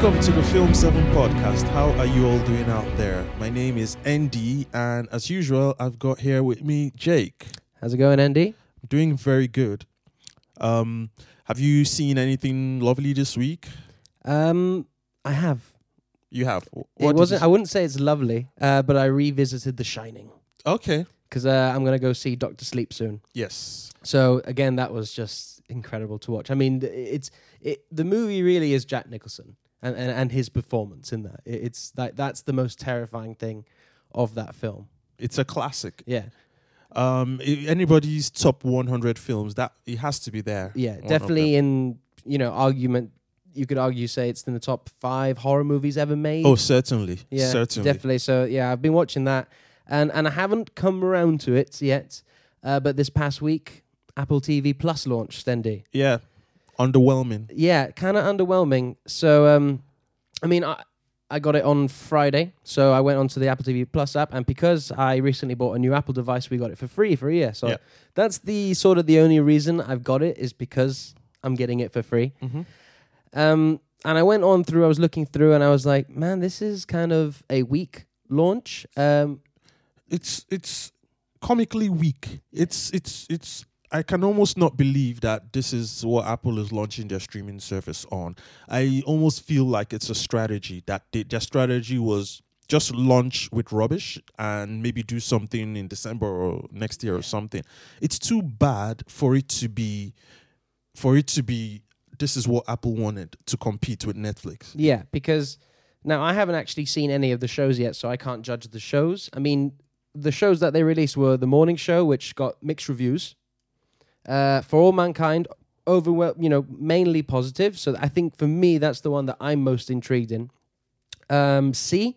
Welcome to the Film 7 podcast. How are you all doing out there? My name is Andy, and as usual, I've got here with me Jake. How's it going, Andy? I'm doing very good. Um, have you seen anything lovely this week? Um, I have. You have. Wh- it wasn't. I wouldn't say it's lovely, uh, but I revisited The Shining okay. because uh, I'm gonna go see Doctor Sleep soon. Yes. So again, that was just incredible to watch. I mean, th- it's it. The movie really is Jack Nicholson and and, and his performance in that. It, it's like that's the most terrifying thing of that film. It's a classic. Yeah, Um, anybody's top 100 films, that it has to be there. yeah, One definitely in you know argument. You could argue say it's in the top five horror movies ever made. Oh, certainly. Yeah, certainly. definitely. So yeah, I've been watching that, and and I haven't come around to it yet. Uh, but this past week, Apple TV Plus launched. Stendi. Yeah. Underwhelming. Yeah, kind of underwhelming. So um, I mean, I I got it on Friday, so I went onto the Apple TV Plus app, and because I recently bought a new Apple device, we got it for free for a year. So Yeah. that's the sort of the only reason I've got it is because I'm getting it for free. Mm-hmm. Um, and I went on through, I was looking through, and I was like, man, this is kind of a weak launch. Um, it's it's comically weak. It's it's it's I can almost not believe that this is what Apple is launching their streaming service on. I almost feel like it's a strategy that they, their strategy was just launch with rubbish and maybe do something in December or next year or something. It's too bad for it to be for it to be this is what Apple wanted to compete with Netflix. Yeah, because now I haven't actually seen any of the shows yet, so I can't judge the shows. I mean, the shows that they released were the morning show, which got mixed reviews. Uh, for all mankind, overwhel- you know, mainly positive. So I think for me, that's the one that I'm most intrigued in. Um, See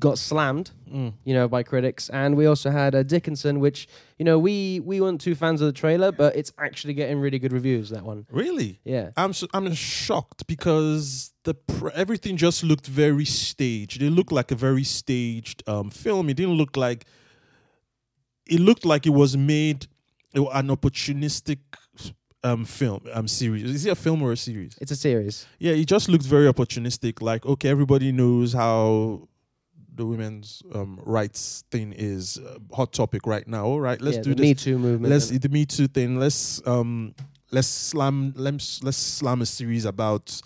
got slammed, Mm. you know, by critics, and we also had uh, Dickinson, which you know we we weren't too fans of the trailer, but it's actually getting really good reviews. That one, Really? yeah. I'm so, I'm shocked because the pr- everything just looked very staged. It looked like a very staged um, film. It didn't look like it looked like it was made an opportunistic um, film um series. Is it a film or a series? It's a series. Yeah, it just looked very opportunistic. Like okay, everybody knows how the women's um, rights thing is a hot topic right now. All right, let's yeah, do the this Me Too movement. let's the Me Too thing. Let's um let's slam let's let's slam a series about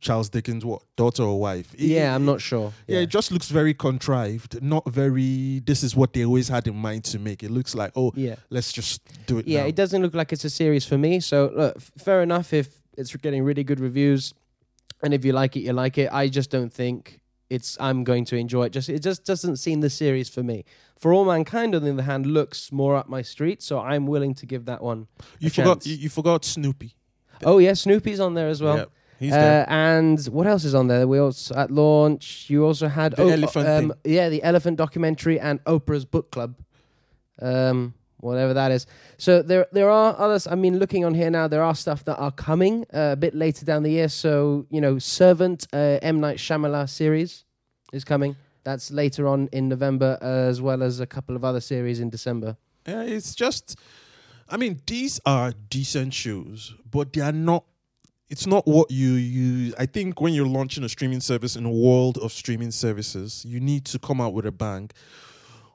Charles Dickens' what daughter or wife. It- yeah, I'm not sure. Yeah, it just looks very contrived. Not very. This is what they always had in mind to make. It looks like oh, yeah, let's just do it. yeah. now. It doesn't look like it's a series for me. So look, fair enough if it's getting really good reviews, and if you like it, you like it. I just don't think it's. I'm going to enjoy it. Just it just doesn't seem the series for me. For all mankind, on the other hand, looks more up my street. So I'm willing to give that one. You a forgot. You, you forgot Snoopy. Oh yeah, Snoopy's on there as well. yeah, he's Uh, there. and what else is on there? We also at launch. You also had The elephant um, yeah, the elephant documentary and Oprah's book club, um, whatever that is. So there there are others. I mean, looking on here now, there are stuff that are coming uh, a bit later down the year. So you know, Servant, uh, M Night Shyamalan series is coming. That's later on in November, as well as a couple of other series in December. Yeah, it's just. I mean, these are decent shows, but they are not. It's not what you use. I think when you're launching a streaming service in a world of streaming services, you need to come out with a bang.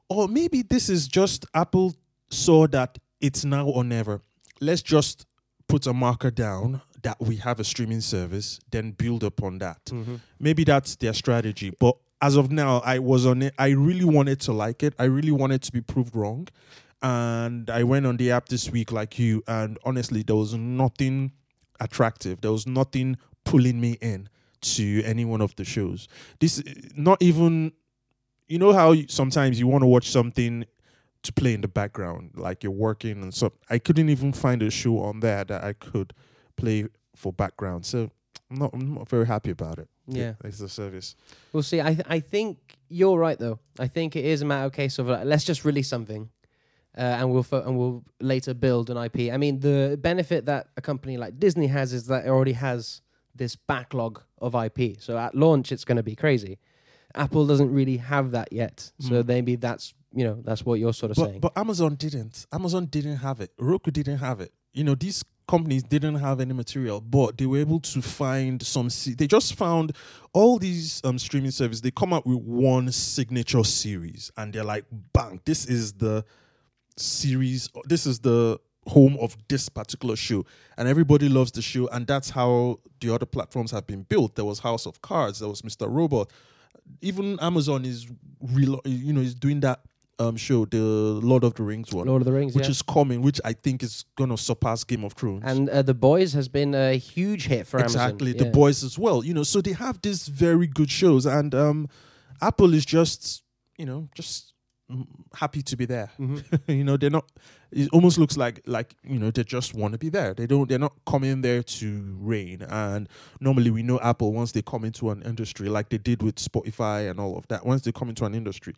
Or maybe this is just Apple saw that it's now or never. Let's just put a marker down that we have a streaming service, then build upon that. Mm-hmm. Maybe that's their strategy. But as of now, I was on it. I really wanted to like it. I really wanted to be proved wrong. And I went on the app this week, like you, and honestly, there was nothing attractive. There was nothing pulling me in to any one of the shows. This, not even, you know how sometimes you want to watch something to play in the background, like you're working and so. I couldn't even find a show on there that I could play for background. So I'm not, I'm not very happy about it. Yeah. it's the service. We'll see. I th- I think you're right though. I think it is a matter of case of like, let's just release something, uh, and we'll fo- and we'll later build an IP. I mean, the benefit that a company like Disney has is that it already has this backlog of IP. So at launch, it's going to be crazy. Apple doesn't really have that yet. So Mm. maybe that's you know that's what you're sort of But, saying. but Amazon didn't. Amazon didn't have it. Roku didn't have it. You know, these companies didn't have any material, but they were able to find some. Se- they just found all these um, streaming services. They come up with one signature series, and they're like, "Bang! This is the series. This is the home of this particular show, and everybody loves the show. And that's how the other platforms have been built. There was House of Cards. There was Mr. Robot. Even Amazon is real. You know, is doing that." Um, show the Lord of the Rings one Lord of the Rings, which yeah. is coming, which I think is gonna surpass Game of Thrones. and uh, the boys has been a huge hit for exactly Amazon. the Yeah. boys as well. You know, so they have these very good shows, and um, Apple is just you know just happy to be there. Mhm. you know, they're not. It almost looks like like you know they just want to be there. They don't. They're not coming there to reign. And normally we know Apple once they come into an industry like they did with Spotify and all of that. Once they come into an industry,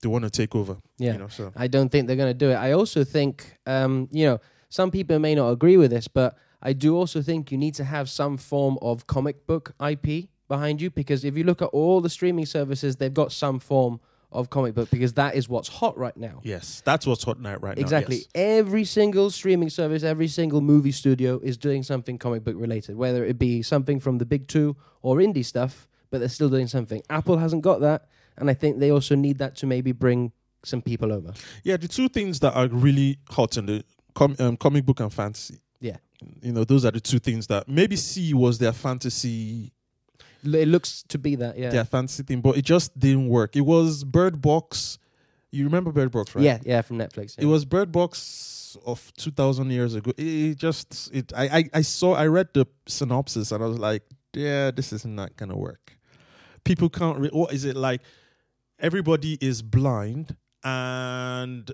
they want to take over. Yeah. You know, so I don't think they're going to do it. I also think, um, you know, some people may not agree with this, but I do also think you need to have some form of comic book IP behind you because if you look at all the streaming services, they've got some form of comic book because that is what's hot right now. yes, that's what's hot now right Exactly. now. yes. Every single streaming service, every single movie studio is doing something comic book related, whether it be something from the big two or indie stuff, but they're still doing something. Apple hasn't got that, and I think they also need that to maybe bring some people over. Yeah, the two things that are really hot in the com- um, comic book and fantasy. Yeah. You know, those are the two things that maybe See was their fantasy, It looks to be that, yeah. their fantasy thing, but it just didn't work. It was Bird Box. You remember Bird Box, right? Yeah, yeah, from Netflix. It was Bird Box of two thousand years ago. It, just it. I, I I saw. I read the synopsis and I was like, yeah, this is not gonna work. People can't. Re- what is it like? Everybody is blind and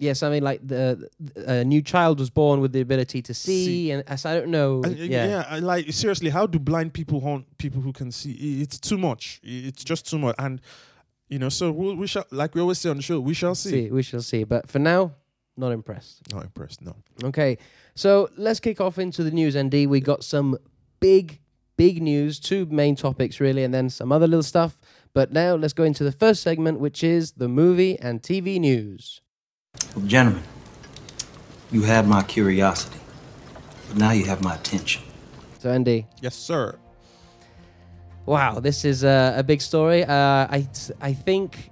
yeah, something like the a new child was born with the ability to see, See. and as I don't know, And, uh, yeah. yeah. I like seriously. How do blind people haunt people who can see? It's too much. It's just too much. And you know, so we'll, we shall, like we always say on the show, we shall see. see, we shall see. But for now, not impressed. Not impressed. No. Okay, so let's kick off into the news. Andy, we got some big, big news. Two main topics really, and then some other little stuff. But now let's go into the first segment, which is the movie and TV news. Well, gentlemen, you had my curiosity, but now you have my attention. So Andy. Yes, sir. Wow, this is a, a big story. Uh, I I think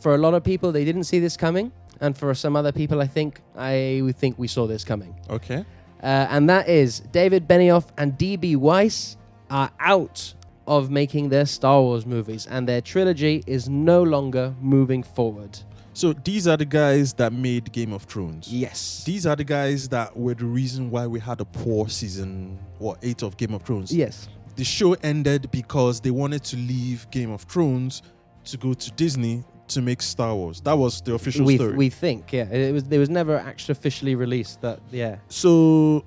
for a lot of people they didn't see this coming, and for some other people I think I think we saw this coming. Okay. Uh, and that is David Benioff and D.B. Weiss are out of making their Star Wars movies, and their trilogy is no longer moving forward. So these are the guys that made Game of Thrones. Yes. These are the guys that were the reason why we had a poor season or eight of Game of Thrones. yes. The show ended because they wanted to leave Game of Thrones to go to Disney to make Star Wars. That was the official We, story. we think, yeah. It was there was never actually officially released that yeah. so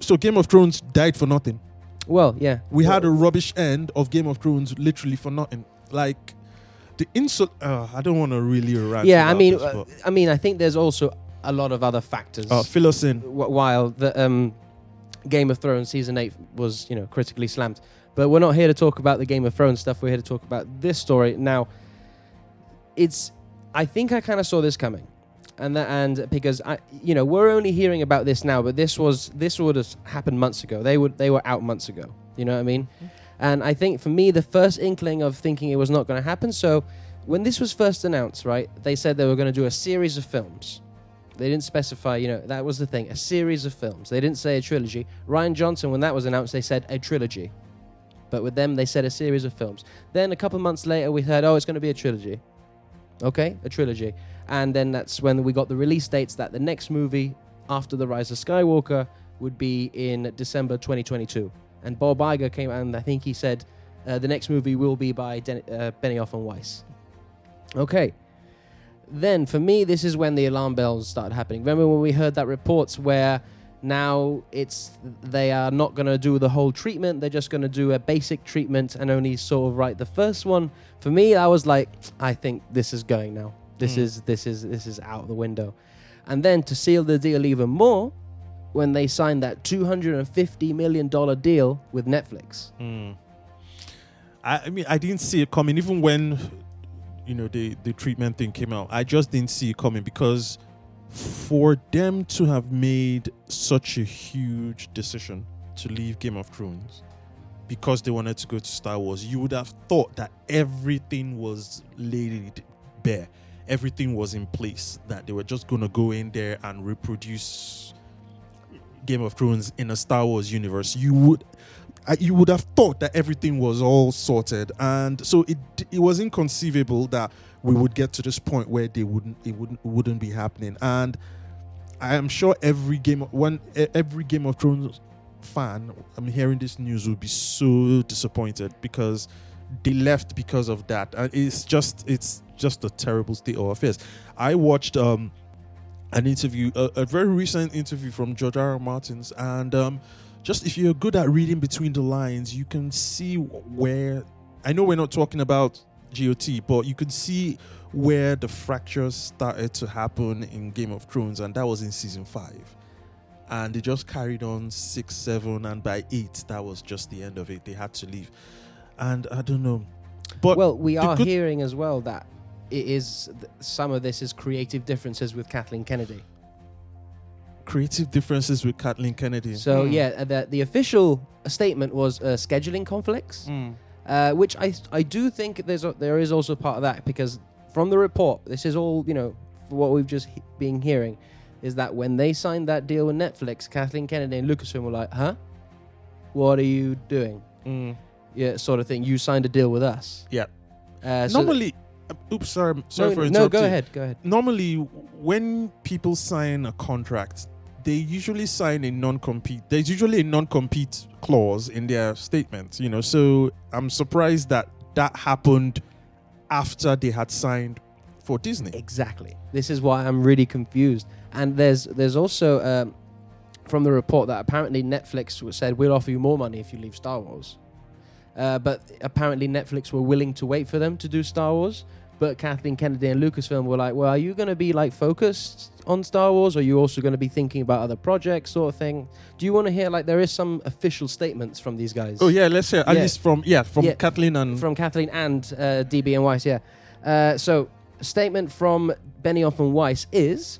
so Game of Thrones died for nothing. Well, yeah. We had a rubbish end of Game of Thrones literally for nothing. Like the insult uh, I don't want to really rant. Yeah, I mean this, uh, I mean I think there's also a lot of other factors. uh, fill us in. wh- while the um, Game of Thrones season eight was you know critically slammed. But we're not here to talk about the Game of Thrones stuff. We're here to talk about this story now. It's I think I kind of saw this coming, and that and because I you know we're only hearing about this now, but this was this would have happened months ago. They would they were out months ago. You know what I mean? And I think for me the first inkling of thinking it was not going to happen. So when this was first announced, right, they said they were going to do a series of films. They didn't specify, you know, that was the thing, a series of films. They didn't say a trilogy. Rian Johnson, when that was announced, they said a trilogy. But with them, they said a series of films. Then a couple months later, we heard, oh, it's going to be a trilogy. Okay, a trilogy. And then that's when we got the release dates that the next movie after The Rise of Skywalker would be in December 2022. And Bob Iger came out and I think he said uh, the next movie will be by Den- uh, Benioff and Weiss. Okay. Then for me, this is when the alarm bells started happening. Remember when we heard that reports where now it's they are not going to do the whole treatment; they're just going to do a basic treatment and only sort of write the first one. For me, I was like, I think this is going now. This Mm. is this is this is out the window. And then to seal the deal even more, when they signed that two hundred and fifty million dollar deal with Netflix. Mm. I, I mean, I didn't see it coming. Even when, you know, the the treatment thing came out, I just didn't see it coming because for them to have made such a huge decision to leave Game of Thrones because they wanted to go to Star Wars, you would have thought that everything was laid bare, everything was in place, that they were just going to go in there and reproduce Game of Thrones in a Star Wars universe. You would you would have thought that everything was all sorted. And so it it was inconceivable that we would get to this point where they wouldn't it wouldn't wouldn't be happening. And I am sure every game e- every Game of Thrones fan I'm hearing this news will be so disappointed because they left because of that. And it's just it's just a terrible state of affairs. I watched um an interview a, a very recent interview from George R. R. Martins and um just if you're good at reading between the lines you can see where I know we're not talking about GOT but you could see where the fractures started to happen in Game of Thrones and that was in season 5 and they just carried on six, seven, and by eight, that was just the end of it. They had to leave, and I don't know. But well, we are good- hearing as well that it is some of this is creative differences with Kathleen Kennedy. creative differences with Kathleen Kennedy. So Hmm. yeah, uh, the the official statement was uh, scheduling conflicts, Hmm. uh, which I I do think there's a, there is also part of that because from the report, this is all you know what we've just he- been hearing, is that when they signed that deal with Netflix, Kathleen Kennedy and Lucasfilm were like, huh, what are you doing? Hmm. Yeah, sort of thing. You signed a deal with us. Yeah. Uh, so Normally, oops, sorry, sorry no, for no, go ahead, go ahead. Normally, when people sign a contract, they usually sign a non-compete. There's usually a non-compete clause in their statement. You know, so I'm surprised that that happened after they had signed for Disney. Exactly. This is why I'm really confused. And there's there's also um, from the report that apparently Netflix said we'll offer you more money if you leave Star Wars. Uh, but apparently Netflix were willing to wait for them to do Star Wars. But Kathleen Kennedy and Lucasfilm were like, "Well, are you going to be like focused on Star Wars, or are you also going to be thinking about other projects, sort of thing?" Do you want to hear like there is some official statements from these guys? Oh yeah, let's hear at Yeah. least from yeah from Yeah. Kathleen and from Kathleen and uh, DB and Weiss, yeah. Uh, so, statement from Benioff and Weiss is,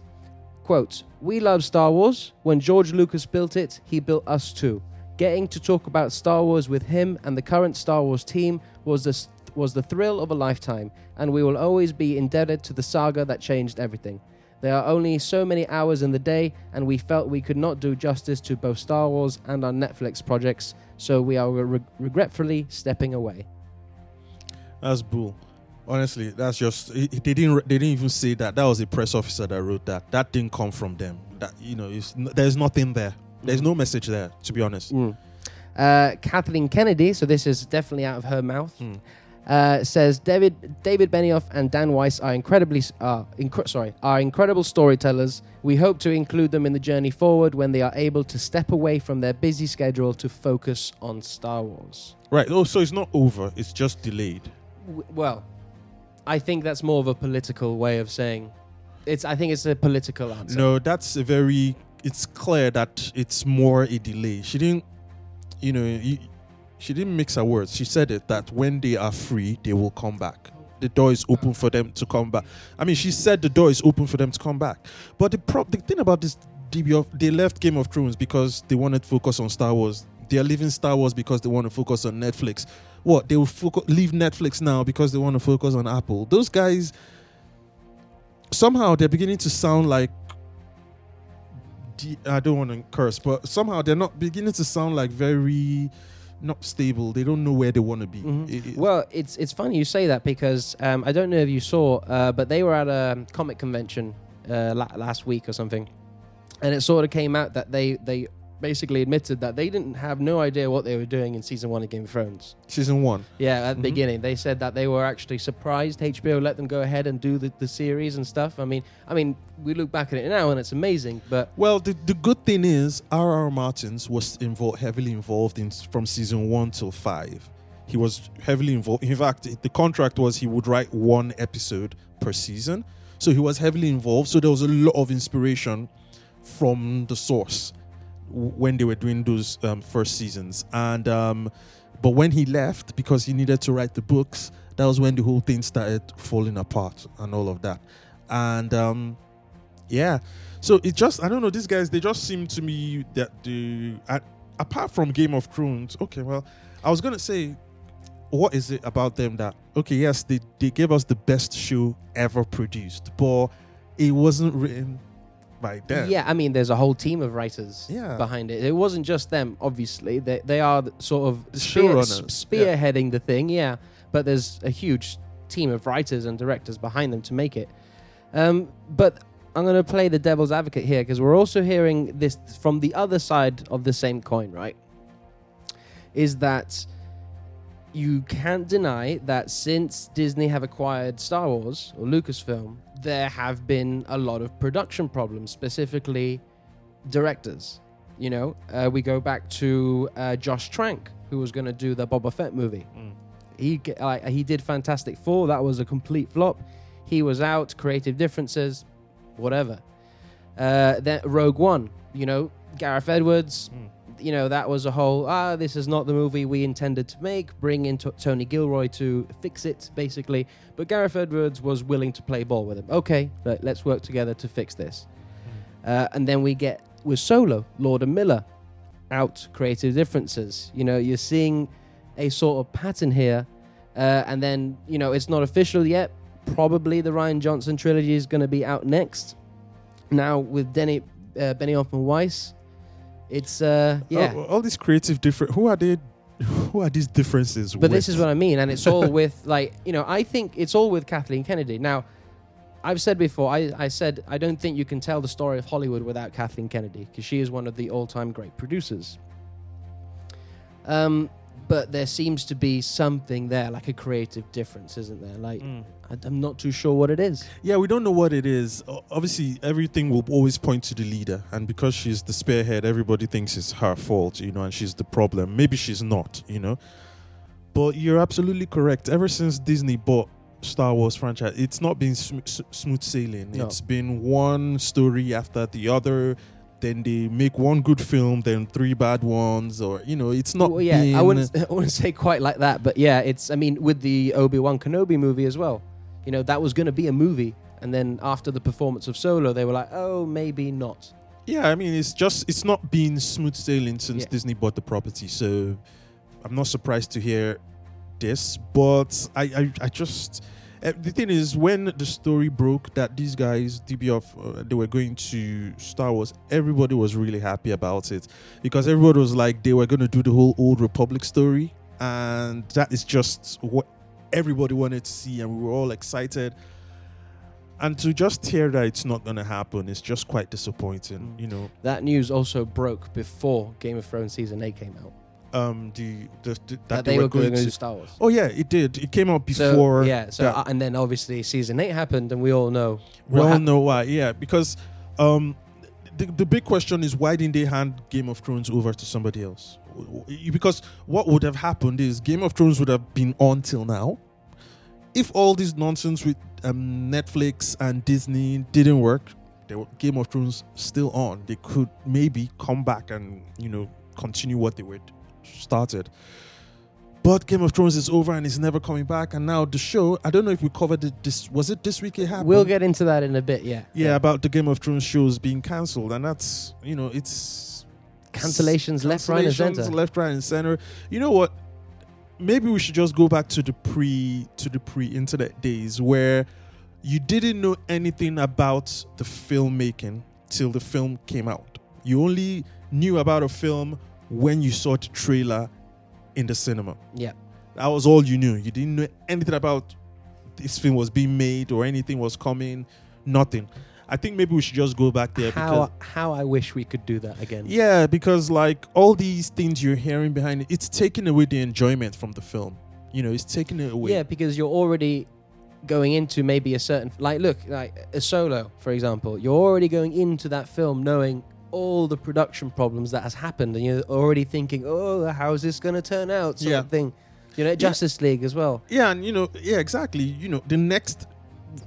quote, We love Star Wars. When George Lucas built it, he built us too. Getting to talk about Star Wars with him and the current Star Wars team was the, was the thrill of a lifetime, and we will always be indebted to the saga that changed everything. There are only so many hours in the day, and we felt we could not do justice to both Star Wars and our Netflix projects, so we are re- regretfully stepping away. that's bull. Honestly, that's just they didn't they didn't even say that. That was a press officer that wrote that. That didn't come from them. That you know, there's nothing there. There's no message there. To be honest. Mm. Uh, Kathleen Kennedy, so this is definitely out of her mouth, Mm. uh, says David David Benioff and Dan Weiss are incredibly uh, incre- sorry are incredible storytellers. We hope to include them in the journey forward when they are able to step away from their busy schedule to focus on Star Wars. Right. Oh, so it's not over. It's just delayed. W- well, I think that's more of a political way of saying it's. I think it's a political answer. No, that's a very. It's clear that it's more a delay. She didn't, you know, she didn't mix her words. She said it that when they are free, they will come back. The door is open for them to come back. I mean, she said the door is open for them to come back. But the pro- the thing about this they left Game of Thrones because they wanted to focus on Star Wars. They are leaving Star Wars because they want to focus on Netflix. What they will leave Netflix now because they want to focus on Apple. Those guys somehow they're beginning to sound like de- I don't want to curse, but somehow they're not beginning to sound like very not stable. They don't know where they want to be. Mhm. It- it- Well, it's it's funny you say that because um, I don't know if you saw, uh, but they were at a comic convention uh, la- last week or something, and it sort of came out that they they basically admitted that they didn't have no idea what they were doing in season one of Game of Thrones. season one. Yeah, at the Mhm. beginning they said that they were actually surprised HBO let them go ahead and do the, the series and stuff. I mean, I mean, we look back at it now and it's amazing, but Well, the, the good thing is R.R. Martins was involved heavily involved in from season one till five. He was heavily involved. In fact, the contract was he would write one episode per season, so he was heavily involved. So there was a lot of inspiration from the source w- when they were doing those um, first seasons. And um, but when he left because he needed to write the books, that was when the whole thing started falling apart and all of that. And um, Yeah. So it just I don't know. These guys they just seem to me that the uh, apart from Game of Thrones. Okay, well, I was gonna say, what is it about them that okay? Yes, they they gave us the best show ever produced, but it wasn't written Yeah, I mean, there's a whole team of writers Yeah. behind it. It wasn't just them, obviously. They they are sort of spear, spearheading the thing. Yeah, but there's a huge team of writers and directors behind them to make it. Um, but I'm going to play the devil's advocate here because we're also hearing this from the other side of the same coin, right? Is that you can't deny that since Disney have acquired Star Wars or Lucasfilm, there have been a lot of production problems, specifically directors. You know, uh, we go back to uh, Josh Trank, who was going to do the Boba Fett movie. Mm. He like he did Fantastic Four. That was a complete flop. He was out. Creative differences, whatever. Uh, then Rogue One. You know, Gareth Edwards. Mm. You know that was a whole. Ah, this is not the movie we intended to make. Bring in T- Tony Gilroy to fix it, basically. But Gareth Edwards was willing to play ball with him. Okay, let, let's work together to fix this. Uh, and then we get with Solo, Lord and Miller, out creative differences. You know, you're seeing a sort of pattern here, uh, and then you know it's not official yet. Probably the Rian Johnson trilogy is going to be out next. Now with Denny, uh, Benioff and Weiss, it's uh, yeah. All, all these creative different. Who are they? Who are these differences? But this is what I mean, and it's all with like you know I think it's all with Kathleen Kennedy. Now, I've said before, I, I said I don't think you can tell the story of Hollywood without Kathleen Kennedy because she is one of the all-time great producers. Um, but there seems to be something there, like a creative difference, isn't there? Like Mm. I, I'm not too sure what it is. Yeah, we don't know what it is. Obviously, everything will always point to the leader, and because she's the spearhead, everybody thinks it's her fault, you know, and she's the problem. Maybe she's not, you know. But you're absolutely correct. Ever since Disney bought Star Wars franchise, it's not been sm- s- smooth sailing. No. It's been one story after the other. Then they make one good film, then three bad ones, or you know, it's not. Well, yeah, I wouldn't I wouldn't say quite like that, but yeah, it's I mean with the Obi Wan Kenobi movie as well. You know that was going to be a movie, and then after the performance of Solo, they were like, oh, maybe not. Yeah, I mean, it's just it's not been smooth sailing since Yeah. Disney bought the property, so I'm not surprised to hear this. But I, I, I just uh, the thing is, when the story broke that these guys, DBF, uh, they were going to Star Wars, everybody was really happy about it because everybody was like they were going to do the whole Old Republic story, and that is just what everybody wanted to see, and we were all excited. And to just hear that it's not going to happen is just quite disappointing, you know. That news also broke before Game of Thrones season eight came out. Um, the, the, the that, That, they, were going to. Star Wars. Oh yeah, it did. It came out So, before. yeah. So uh, and then obviously season eight happened, and we all know. we all hap- know why. Yeah, because um, the the big question is why didn't they hand Game of Thrones over to somebody else? Because what would have happened is Game of Thrones would have been on till now. If all this nonsense with um, Netflix and Disney didn't work, they were, Game of Thrones still on. They could maybe come back and you know continue what they were started. But Game of Thrones is over and it's never coming back. And now the show, I don't know if we covered it this was it this week it happened? We'll get into that in a bit. Yeah. yeah, about the Game of Thrones shows being cancelled, and that's you know it's Cancellations left, right, and center. left, right, and center. You know what? Maybe we should just go back to the pre to the pre-internet days where you didn't know anything about the filmmaking till the film came out. You only knew about a film when you saw the trailer in the cinema. Yeah. That was all you knew. You didn't know anything about this film was being made or anything was coming. Nothing. I think maybe we should just go back there because How how I wish we could do that again. yeah, because like all these things you're hearing behind it, it's taking away the enjoyment from the film. You know, it's taking it away. Yeah, because you're already going into maybe a certain like look like a solo for example you're already going into that film knowing all the production problems that has happened and you're already thinking oh how is this going to turn out sort Yeah. of thing you know justice league as well Yeah, and you know, yeah, exactly. You know, the next,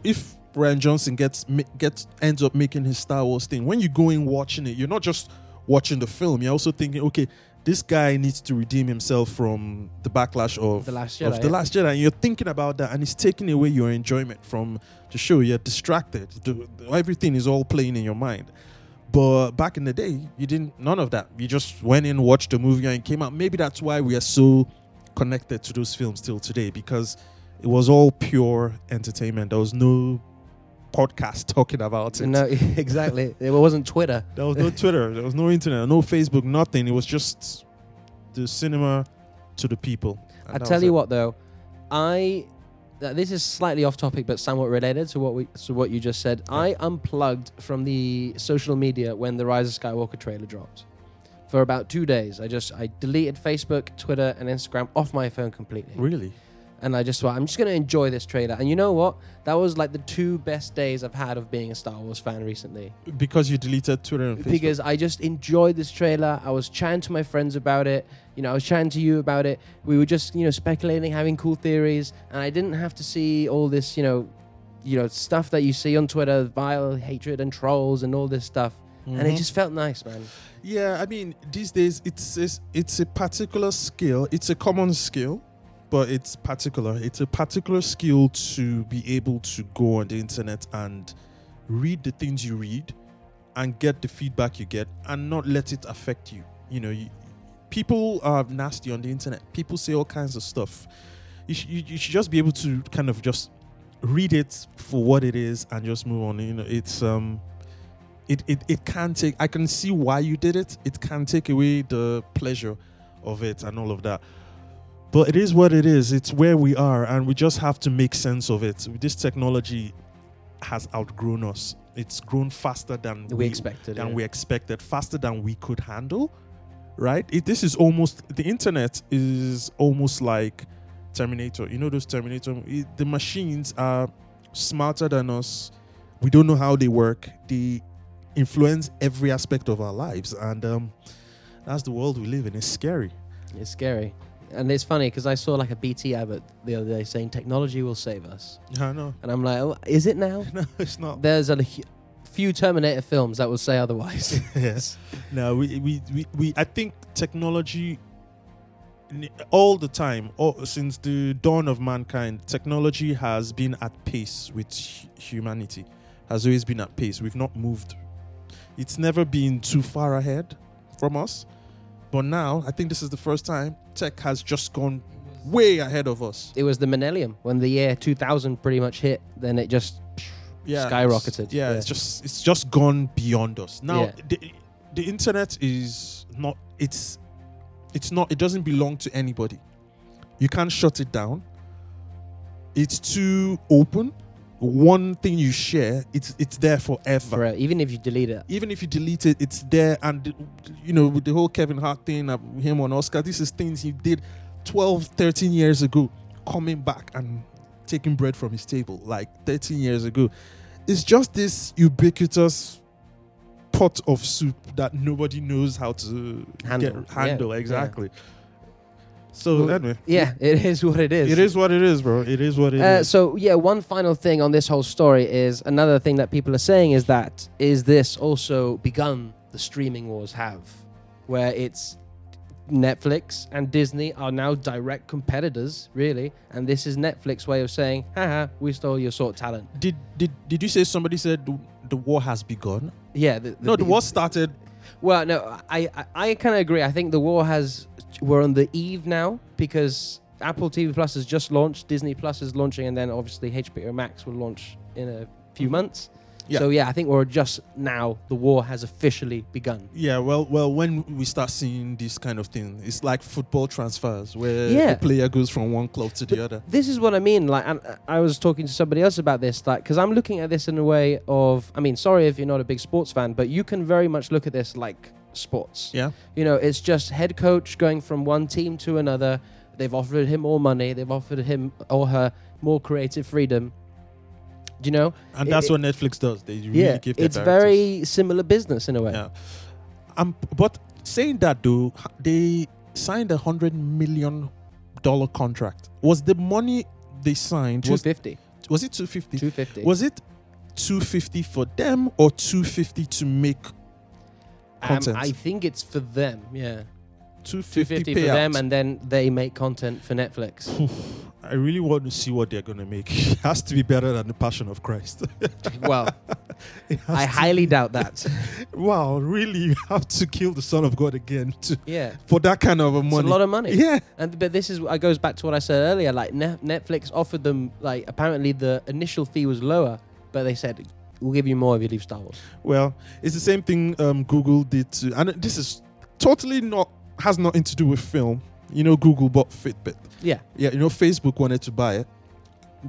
if Rian Johnson gets gets ends up making his Star Wars thing, when you go in watching it, you're not just watching the film. You're also thinking, okay, this guy needs to redeem himself from the backlash of The Last of the yeah. last Jedi. And you're thinking about that, and it's taking away your enjoyment from the show. You're distracted. Everything is all playing in your mind. But back in the day, you didn't. None of that. You just went in, watched the movie, and came out. Maybe that's why we are so connected to those films till today because it was all pure entertainment. There was no podcast talking about it. No, exactly. It wasn't Twitter. There was no Twitter. There was no internet. No Facebook. Nothing. It was just the cinema to the people. I tell you it. what, though, I uh, this is slightly off topic, but somewhat related to what we to what you just said. I unplugged from the social media when the Rise of Skywalker trailer dropped. For about two days, I just I deleted Facebook, Twitter, and Instagram off my phone completely. Really? And I just thought, I'm just going to enjoy this trailer. And you know what? That was like the two best days I've had of being a Star Wars fan recently. Because you deleted Twitter and Facebook. Because I just enjoyed this trailer. I was chatting to my friends about it. You know, I was chatting to you about it. We were just, you know, speculating, having cool theories. And I didn't have to see all this, you know, you know, stuff that you see on Twitter, vile hatred and trolls and all this stuff. And it Mhm. just felt nice, man. Yeah, I mean, these days it's, it's it's a particular skill. It's a common skill, but it's particular. It's a particular skill to be able to go on the internet and read the things you read and get the feedback you get and not let it affect you. You know, you, people are nasty on the internet. People say all kinds of stuff. You, sh- you, you should just be able to kind of just read it for what it is and just move on. You know, it's um it, it it can take i can see why you did it it can take away the pleasure of it and all of that but it is what it is. It's where we are and we just have to make sense of it. This technology has outgrown us. It's grown faster than We expected. than yeah. we expected faster than we could handle right? It, this is almost the internet is almost like terminator. You know those terminator? It- the machines are smarter than us. We don't know how they work. They influence every aspect of our lives and um that's the world we live in. It's scary. It's scary. And it's funny because I saw like a BT advert the other day saying technology will save us. i know And I'm like, oh, is it now? no it's not There's a hu- few Terminator films that will say otherwise. yes. No, we, we, we, we, I think technology, n- all the time, all, since the dawn of mankind, technology has been at pace with hu- humanity, has always been at pace. We've not moved. It's never been too far ahead from us. But now, I think this is the first time tech has just gone way ahead of us. it was the millennium when the year 2000 pretty much hit. Then it just yeah, skyrocketed. it's- Yeah, Yeah. it's just it's just gone beyond us. Now Yeah. the the internet is not it's it's not it doesn't belong to anybody. You can't shut it down. It's too open. One thing you share, it's it's there forever. for uh, even if you delete it. Even if you delete it, it's there. And you know, with the whole Kevin Hart thing, uh, him on Oscar, this is things he did 12, 13 years ago, coming back and taking bread from his table like 13 years ago. It's just this ubiquitous pot of soup that nobody knows how to Handle. Get, handle Yeah, exactly. So Well, anyway, Yeah, it is what it is. it is what it is, bro. It is what it is. Uh, so yeah, one final thing on this whole story is another thing that people are saying is that is this also begun the streaming wars have, where it's Netflix and Disney are now direct competitors, really, and this is Netflix way of saying, haha, we stole your sort talent. Did did did you say somebody said the, the war has begun? Yeah, the, No, the war started. Well, no, I I, I kind of agree. I think the war has we're on the eve now because Apple TV Plus has just launched, Disney Plus is launching, and then obviously HBO Max will launch in a few months. Yeah. So yeah, I think we're just now the war has officially begun. Yeah, well, well, when we start seeing this kind of thing, it's like football transfers where Yeah. the player goes from one club to the other. This is what I mean. Like, and uh, I was talking to somebody else about this, like, because I'm looking at this in a way of, I mean, sorry if you're not a big sports fan, but you can very much look at this like sports. Yeah, You know, it's just head coach going from one team to another. They've offered him more money. They've offered him or her more creative freedom. Do you know? and that's It- what Netflix does. They really yeah, give their it's very similar business in a way. Yeah. Um, but saying that though, they signed a hundred million dollar contract. Was the money they signed was 250. was it two fifty? 250. Was it two fifty for them or two fifty to make Um, content? I think it's for them. Yeah. Two Two fifty fifty for them, and then they make content for Netflix. I really want to see what they're gonna make. It has to be better than the Passion of Christ. well, I highly doubt that. Wow, really? You have to kill the Son of God again to, yeah, for that kind of a it's money? a lot of money. Yeah. And but this is it goes back to what I said earlier. Like ne- Netflix offered them like apparently the initial fee was lower, but they said we'll give you more if you leave Star Wars. Well, it's the same thing um, Google did to, and this is totally not has nothing to do with film. You know, Google bought Fitbit. Yeah, Yeah, you know, Facebook wanted to buy it.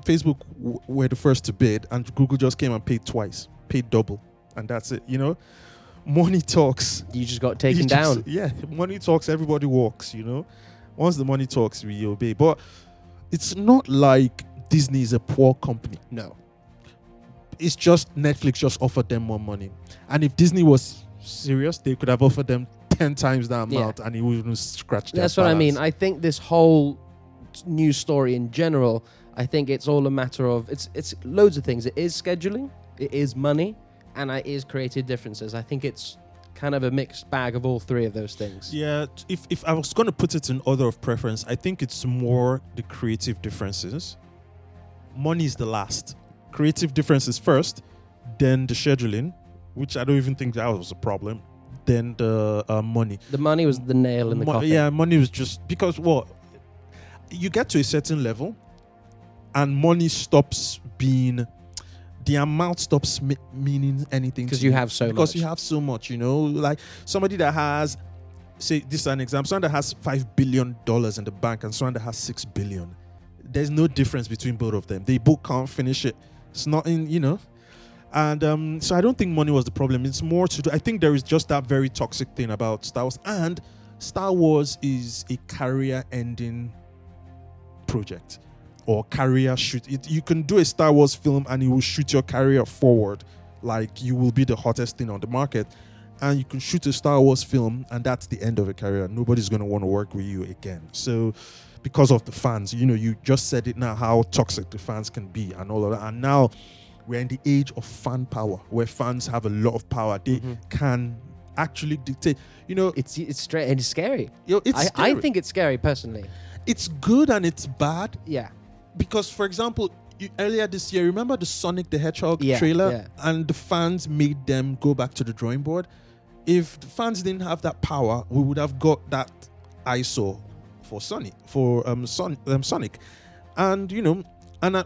Facebook w- were the first to bid, and Google just came and paid twice, paid double, and that's it. You know, money talks. you just got taken just- down. yeah, money talks. Everybody walks. You know, once the money talks, we obey. But it's not like Disney is a poor company. No, It's just Netflix just offered them more money, and if Disney was serious, they could have offered them ten times that Yeah. amount, and he wouldn't scratch. their that's what I mean. I think this whole news story in general, I think it's all a matter of it's it's loads of things. It is scheduling, it is money, and it is creative differences. I think it's kind of a mixed bag of all three of those things. Yeah, if if I was going to put it in order of preference, I think it's more the creative differences. Money is the last. Creative differences first, then the scheduling, which I don't even think that was a problem. Then the uh, money. The money was the nail in the Mo- coffin. Yeah, money was just because what you get to a certain level, and money stops being the amount stops me- meaning anything 'Cause to you have so because much. you have so much. You know, like somebody that has say this is an example. Someone that has five billion dollars in the bank and someone that has six billion. There's no difference between both of them. They both can't finish it. It's not in you know. And um, so I don't think money was the problem. It's more to do. I think there is just that very toxic thing about Star Wars, and Star Wars is a career-ending project or career shoot. It, you can do a Star Wars film and it will shoot your career forward. Like you will be the hottest thing on the market, and you can shoot a Star Wars film and that's the end of a career. Nobody's gonna want to work with you again. So. Because of the fans, you know, you just said it now how toxic the fans can be and all of that. And now we're in the age of fan power where fans have a lot of power. They can actually dictate. You know, It's it's straight and it's scary. you know, it's I, I think it's scary personally. it's good and it's bad Yeah. because, for example, you, earlier this year, remember the Sonic the Hedgehog Yeah, trailer, yeah. and the fans made them go back to the drawing board. If the fans didn't have that power, we would have got that ISO for Sonic, for um, Son, um Sonic, and you know. And I,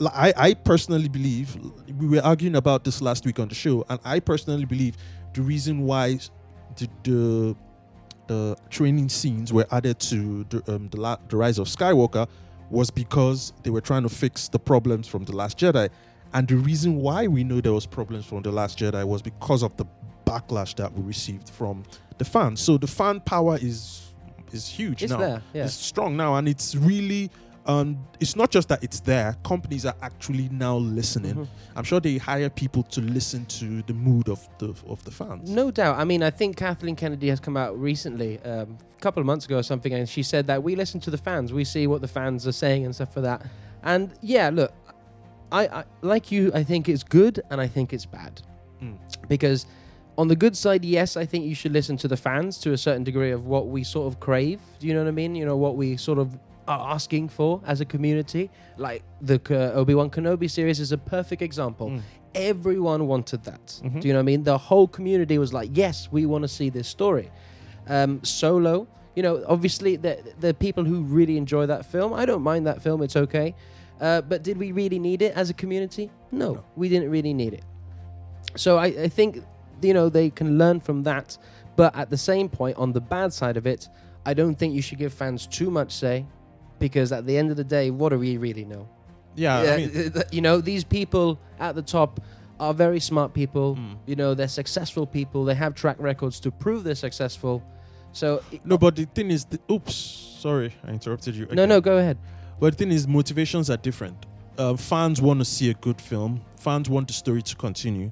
I, I personally believe we were arguing about this last week on the show, and I personally believe the reason why the the, the training scenes were added to the, um, the, La- the Rise of Skywalker was because they were trying to fix the problems from the Last Jedi, and the reason why we know there was problems from the Last Jedi was because of the backlash that we received from the fans. So the fan power is is huge It's now. there, yeah. It's strong now, and it's really. Um, it's not just that it's there. Companies are actually now listening. Mhm. I'm sure they hire people to listen to the mood of the of the fans. No doubt. I mean, I think Kathleen Kennedy has come out recently, um, a couple of months ago or something, and she said that we listen to the fans. We see what the fans are saying and stuff for that. And yeah, look, I, I like you. I think it's good, and I think it's bad Mm. because on the good side, yes, I think you should listen to the fans to a certain degree of what we sort of crave. Do you know what I mean? You know what we sort of are asking for as a community. Like the uh, Obi Wan Kenobi series is a perfect example. Mm. Everyone wanted that. Mhm. Do you know what I mean? The whole community was like, "Yes, we want to see this story." Um, Solo, you know, obviously the the people who really enjoy that film. I don't mind that film; it's okay. Uh, but did we really need it as a community? No, No. we didn't really need it. So I, I think you know they can learn from that. But at the same point, on the bad side of it, I don't think you should give fans too much say, because at the end of the day, what do we really know? Yeah, I mean, you know, these people at the top are very smart people. Mm. You know, they're successful people. They have track records to prove they're successful. So no, but the thing is, the, oops, sorry, I interrupted you. no, no, go ahead. But the thing is, motivations are different. Uh, fans want to see a good film. Fans want the story to continue.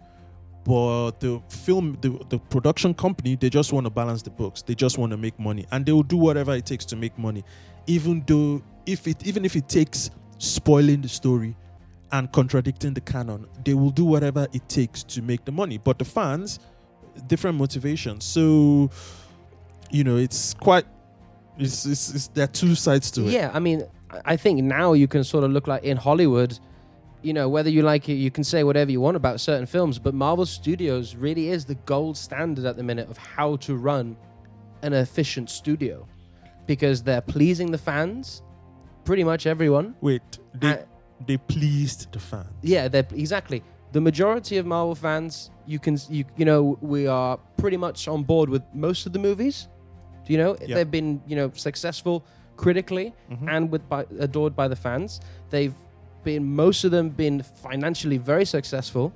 But the film, the, the production company, they just want to balance the books. They just want to make money, and they will do whatever it takes to make money, even though if it even if it takes spoiling the story and contradicting the canon, they will do whatever it takes to make the money. But the fans, different motivations. So, you know, it's quite It's, it's, it's there are two sides to it. Yeah, I mean, I- I think now you can sort of look like in Hollywood, you know, whether you like it, you can say whatever you want about certain films, but Marvel Studios really is the gold standard at the minute of how to run an efficient studio because they're pleasing the fans, pretty much everyone. Wait, they Uh, they pleased the fans. Yeah, they're exactly. The majority of Marvel fans, you can you you know, we are pretty much on board with most of the movies. Do you know Yeah. they've been you know successful critically Mhm. and with by, adored by the fans. They've been most of them been financially very successful.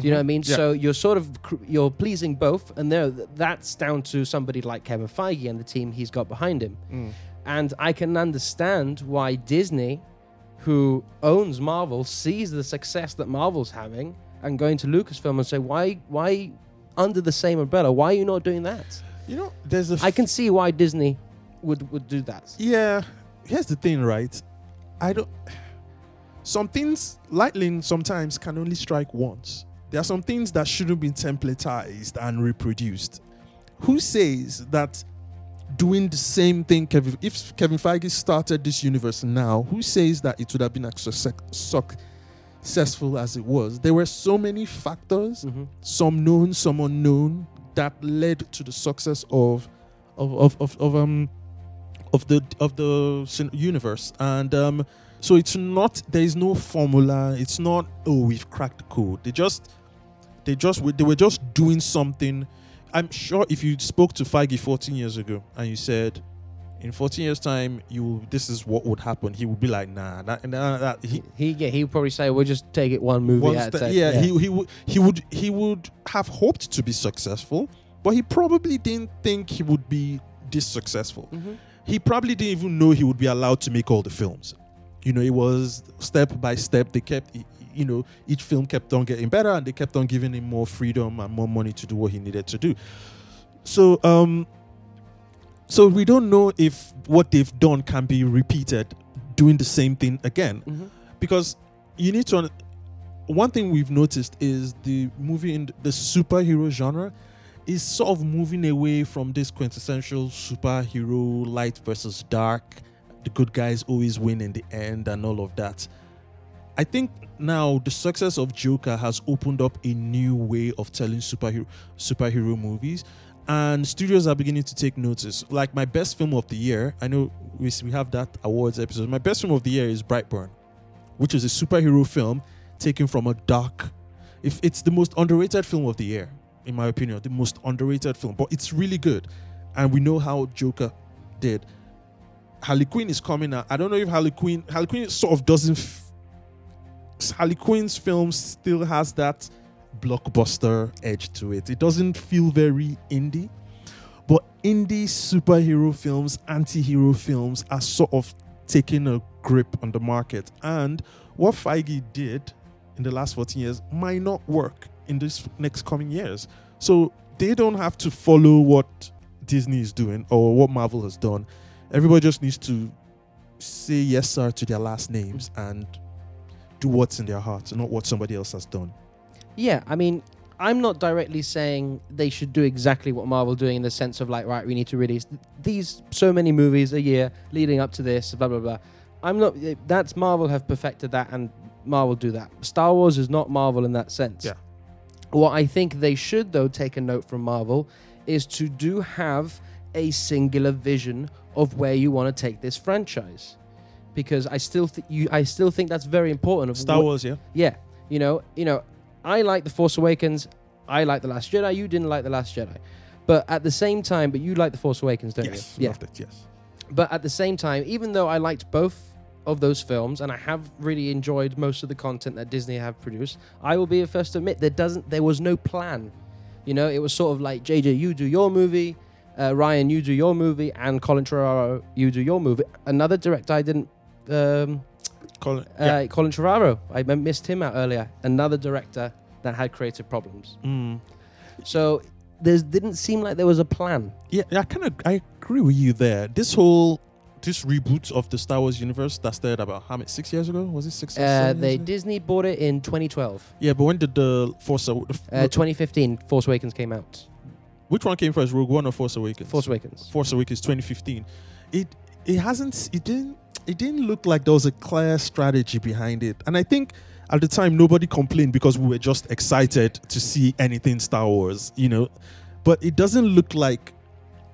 Do you know what I mean? Mm-hmm. Yeah. So you're sort of you're pleasing both, and there that's down to somebody like Kevin Feige and the team he's got behind him. Mm. And I can understand why Disney, who owns Marvel, sees the success that Marvel's having and going to Lucasfilm and say, why, why under the same umbrella? Why are you not doing that? You know, there's a. I can see why Disney would would do that. Yeah, here's the thing, right? I don't. Some things, lightning sometimes can only strike once. There are some things that shouldn't be templatized and reproduced. Who says that doing the same thing, Kevin, if Kevin Feige started this universe now, who says that it would have been as successful as it was? There were so many factors hmm some known, some unknown, that led to the success of of of, of, of um of the of the universe. And um so it's not there is no formula. It's not oh we've cracked the code. They just they just they were just doing something. I'm sure if you spoke to Feige 14 years ago and you said in 14 years time you this is what would happen, he would be like nah that, nah, that he, He yeah, he would probably say, "We'll just take it one movie at a time." yeah, he he would he would he would have hoped to be successful, but he probably didn't think he would be this successful. Mhm. He probably didn't even know he would be allowed to make all the films. You know, it was step by step. They kept, you know, each film kept on getting better, and they kept on giving him more freedom and more money to do what he needed to do. So, um, so we don't know if what they've done can be repeated, doing the same thing again Mhm. because you need to un- one thing we've noticed is the movie in the superhero genre is sort of moving away from this quintessential superhero light versus dark the good guys always win in the end and all of that i think now the success of joker has opened up a new way of telling superhero superhero movies and studios are beginning to take notice like my best film of the year i know we, we have that awards episode my best film of the year is brightburn which is a superhero film taken from a dark. If it's the most underrated film of the year, in my opinion, the most underrated film, but it's really good, and we know how Joker did. Harley Quinn is coming out. I don't know if Harley Quinn, Harley Quinn sort of doesn't. Harley Quinn's film still has that blockbuster edge to it. It doesn't feel very indie, but indie superhero films, anti-hero films are sort of taking a grip on the market. And what Feige did in the last 14 years might not work in this next coming years. So they don't have to follow what Disney is doing or what Marvel has done. Everybody just needs to say yes, sir, to their last names and do what's in their hearts, not what somebody else has done. Yeah, I mean, I'm not directly saying they should do exactly what Marvel doing in the sense of like, right, we need to release these so many movies a year leading up to this, blah blah blah. I'm not. Eh, that's Marvel have perfected that, and Marvel do that. Star Wars is not Marvel in that sense. Yeah. What I think they should though take a note from Marvel is to do have a singular vision of where you want to take this franchise, because I still think you. I still think that's very important. Of Star what- Wars, yeah? yeah, you know, you know, I like the Force Awakens. I like the Last Jedi. You didn't like the Last Jedi, but at the same time, but you like the Force Awakens, don't yes, you? Yeah. loved it, yes. But at the same time, even though I liked both of those films and I have really enjoyed most of the content that Disney have produced, I will be the first to admit there doesn't there was no plan. You know, it was sort of like JJ, you do your movie, uh, Rian, you do your movie, and Colin Trevorrow, you do your movie. Another director I didn't. Um, Colin, uh, yeah. Colin Trevorrow. I missed him out earlier. Another director that had creative problems. Mm. So there didn't seem like there was a plan. Yeah, I kind of I agree with you there. This whole this reboot of the Star Wars universe that started about how many six years ago? Was it six? or Uh, they years ago? Disney bought it in 2012. Yeah, but when did the Force? Aw- Uh, 2015, Force Awakens came out. which one came first, Rogue One or Force Awakens? Force Awakens. Force Awakens 2015. It it hasn't it didn't it didn't look like there was a clear strategy behind it. And I think at the time nobody complained because we were just excited to see anything Star Wars, you know. But it doesn't look like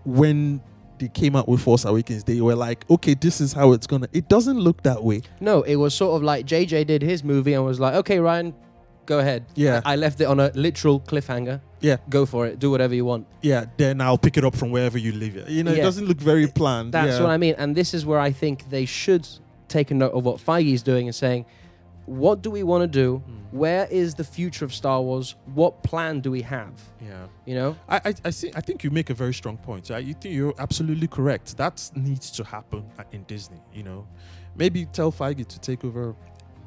when they came out with Force Awakens, they were like, okay, this is how it's gonna. It doesn't look that way. No, it was sort of like JJ did his movie and was like, okay, Rian, go ahead. Yeah. I I left it on a literal cliffhanger. Yeah, Go for it. Do whatever you want. yeah. Then I'll pick it up from wherever you leave it. You know, it Yeah. doesn't look very planned. That's yeah. what I mean. And this is where I think they should take a note of what Feige's doing and saying, what do we want to do? Hmm. Where is the future of Star Wars? What plan do we have? Yeah. You know? I, I, I, see, I think you make a very strong point. I, You think you're absolutely correct. That needs to happen at- in Disney. You know, maybe tell Feige to take over.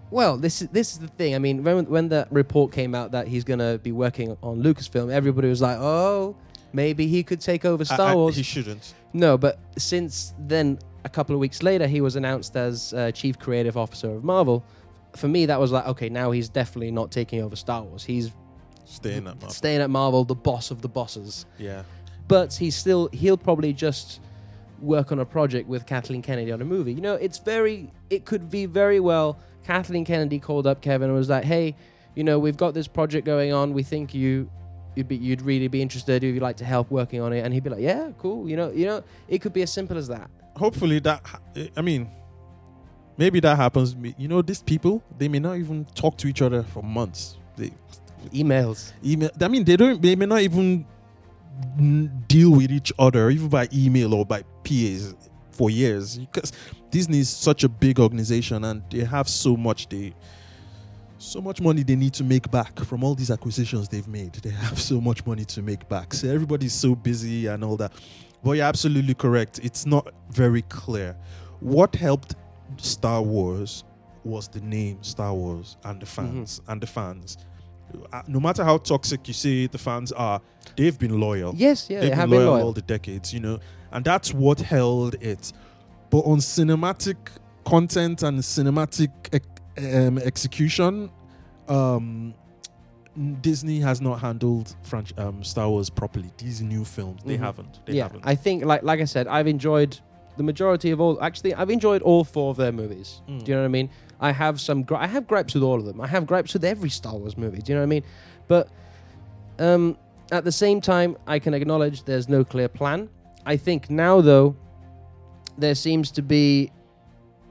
Well, this is this is the thing. I mean, when when the report came out that he's going to be working on Lucasfilm, everybody was like, "Oh, maybe he could take over Star I- I- Wars." he shouldn't. No, but since then, a couple of weeks later, he was announced as uh, chief creative officer of Marvel. For me, that was like, okay, now he's definitely not taking over Star Wars. He's Staying at Marvel. staying at Marvel, the boss of the bosses. Yeah. But he's still, he'll probably just work on a project with Kathleen Kennedy on a movie. You know, it's very, it could be very well. Kathleen Kennedy called up Kevin and was like, hey, you know, we've got this project going on. We think you. You'd, be, you'd really be interested if you'd like to help working on it, and he'd be like, "Yeah, cool." You know, you know, it could be as simple as that. Hopefully that I mean, maybe that happens. You know, these people they may not even talk to each other for months. They Emails. email. I mean, they don't. They may not even deal with each other, even by email or by PAs, for years. Because Disney is such a big organization, and they have so much they, so much money they need to make back from all these acquisitions they've made. They have so much money to make back. So everybody's so busy and all that. But you're absolutely correct. It's not very clear. What helped Star Wars was the name Star Wars and the mm-hmm. fans and the fans. Uh, No matter how toxic you say the fans are, they've been loyal. Yes, yeah, they've they have been been loyal, loyal. all the decades, you know, and that's what held it. But on cinematic content and cinematic um, execution, um, Disney has not handled French, um, Star Wars properly. These new films, they Mhm. haven't. They yeah, haven't. I think, like like I said, I've enjoyed the majority of all. Actually, I've enjoyed all four of their movies. Mm. Do you know what I mean? I have some. Gri- I have gripes with all of them. I have gripes with every Star Wars movie. Do you know what I mean? But um, at the same time, I can acknowledge there's no clear plan. I think now, though, there seems to be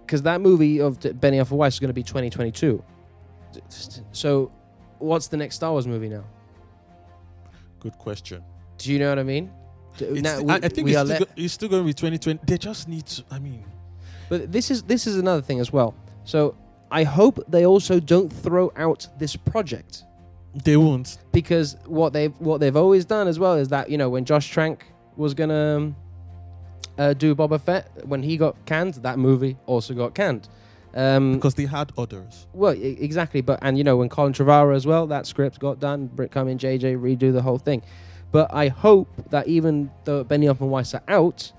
because that movie of Benioff and Weiss is going to be 2022. So, what's the next Star Wars movie now? Good question. Do you know what I mean? It's now we- I, I think it's still, le- go- it's still going to be 2020. They just need to. I mean, But this is this is another thing as well. So I hope they also don't throw out this project they won't. because what they've what they've always done as well is that you know when Josh Trank was gonna um, uh, do Boba Fett when he got canned, that movie also got canned. Um, Because they had others. well, e- exactly. But and you know when Colin Trevorrow as well, that script got done. Britt Cumming, JJ redo the whole thing. But I hope that even though Benioff and Weiss are out,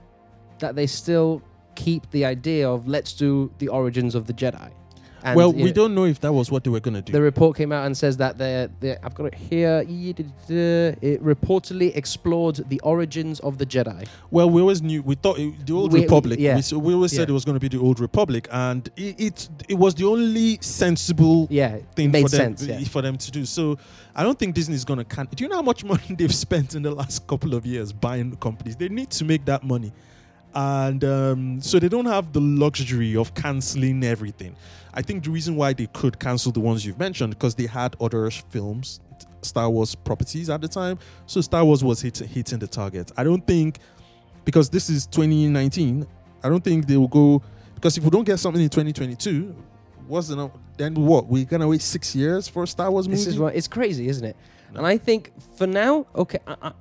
that they still keep the idea of let's do the origins of the Jedi. And, well, we don't know if that was what they were going to do. The report came out and says that they're, they're I've got it here. It reportedly explored the origins of the Jedi. Well, we always knew. We thought it, the old We- Republic. yeah. We, so we always said it was going to be the old Republic, and it, it it was the only sensible Yeah, thing made for them sense. Yeah. for them to do. So I don't think Disney is going to can. Do you know how much money they've spent in the last couple of years buying companies? They need to make that money, and um, so they don't have the luxury of canceling everything. I think the reason why they could cancel the ones you've mentioned because they had other films, Star Wars properties at the time. So Star Wars was hit, hitting the target. I don't think because this is 2019. I don't think they will go because if we don't get something in 2022, what's the then what? We're gonna wait six years for a Star Wars movie. This is what it's crazy, isn't it? No. And I think for now, okay, I, I,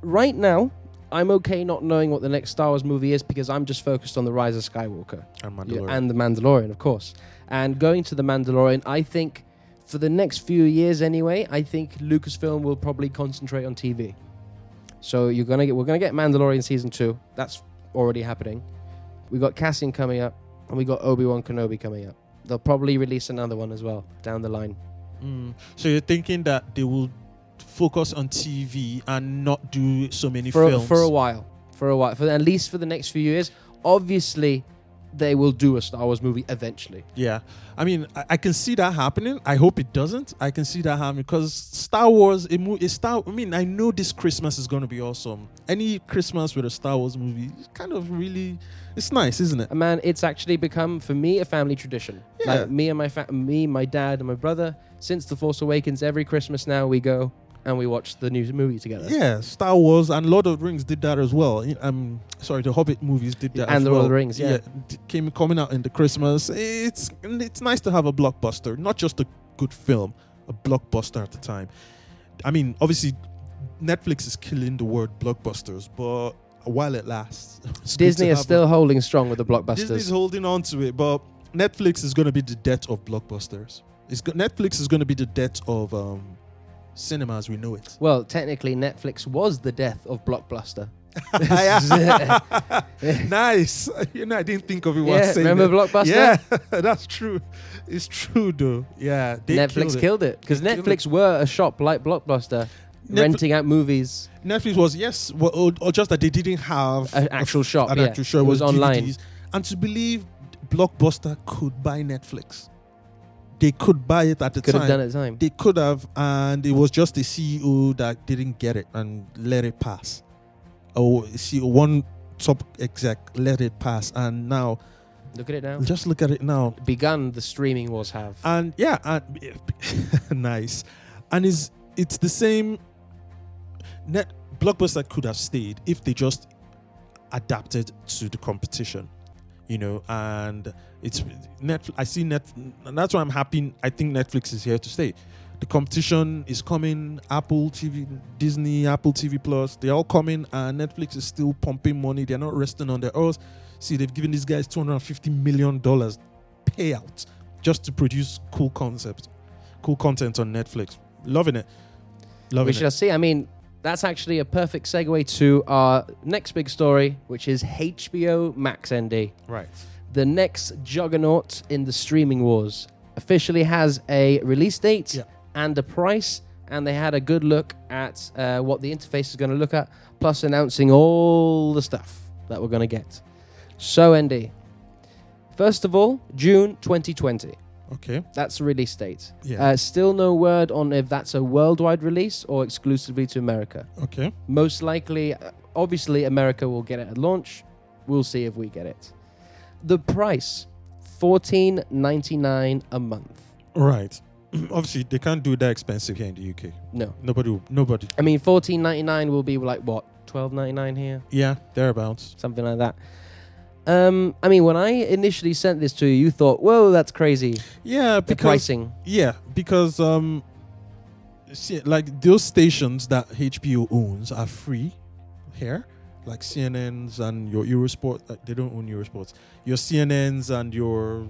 right now, I'm okay not knowing what the next Star Wars movie is because I'm just focused on the Rise of Skywalker and Yeah, and the Mandalorian, of course. And going to the Mandalorian, I think for the next few years anyway, I think Lucasfilm will probably concentrate on TV. So you're gonna get we're gonna get Mandalorian season two. That's already happening. We got Cassian coming up, and we got Obi Wan Kenobi coming up. They'll probably release another one as well down the line. Mm. So you're thinking that they will focus on TV and not do so many for films. for a while, for a while, for at least for the next few years. Obviously, they will do a Star Wars movie eventually. Yeah, I mean, I, I can see that happening. I hope it doesn't. I can see that happening because Star Wars, a movie, Star. I mean, I know this Christmas is going to be awesome. Any Christmas with a Star Wars movie, is kind of really, it's nice, isn't it? Man, it's actually become for me a family tradition. Yeah. Like me and my fa- me, my dad, and my brother. Since The Force Awakens, every Christmas now we go and we watched the new movie together. Yeah, Star Wars and Lord of the Rings did that as well. Um, sorry, the Hobbit movies did that And as the Lord of the Rings, yeah. d- came coming out in the Christmas. It's it's nice to have a blockbuster, not just a good film, a blockbuster at the time. I mean, obviously, Netflix is killing the word blockbusters, but while it lasts, Disney is still a- holding strong with the blockbusters. Disney's holding on to it, but Netflix is going to be the death of blockbusters. It's Netflix is going to be the death of um, cinema as we know it. well, technically, Netflix was the death of Blockbuster. nice. You know, I didn't think of it yeah, saying remember it. Blockbuster? Yeah, that's true. It's true though. Yeah, Netflix killed it because killed Netflix were a shop like Blockbuster, Netf- renting out movies. Netflix was yes, well, or, or just that they didn't have An actual f- shop, An yeah. actual show It was online. DVDs. and to believe Blockbuster could buy Netflix, they could buy it at the Could time. have done it time. They could have, and it was just the CEO that didn't get it and let it pass. Oh, see, one top exec let it pass, and now Look at it now. just look at it now. Begun the streaming wars have. and yeah, and nice, and it's it's the same. Net blockbuster could have stayed if they just adapted to the competition, you know. And it's netflix I see net, and that's why I'm happy. I think Netflix is here to stay. The competition is coming. Apple TV, Disney, Apple TV Plus, they're all coming, and Netflix is still pumping money. They're not resting on their oars. See, they've given these guys 250 million dollars payout just to produce cool concepts cool content on Netflix. Loving it. Loving it. we it. see. I mean, that's actually a perfect segue to our next big story, which is HBO Max ND. right. The next juggernaut in the streaming wars officially has a release date Yeah. and a price, and they had a good look at uh, what the interface is going to look at, plus announcing all the stuff that we're going to get. So, ND. First of all, June 2020. Okay. That's the release date. Yeah. Uh, still no word on if that's a worldwide release or exclusively to America. okay. Most likely, uh, obviously, America will get it at launch. We'll see if we get it. The price, fourteen ninety nine a month. Right. Obviously, they can't do that expensive here in the UK. No, Nobody. will- Nobody. I mean fourteen ninety nine will be like what twelve ninety nine here, Yeah, thereabouts. something like that. Um, I mean, when I initially sent this to you, you thought, "Whoa, that's crazy." Yeah, The because pricing. yeah, because um, see, like those stations that HBO owns are free here, like CNNs and your Eurosport. Like, they don't own Eurosports. Your CNNs and your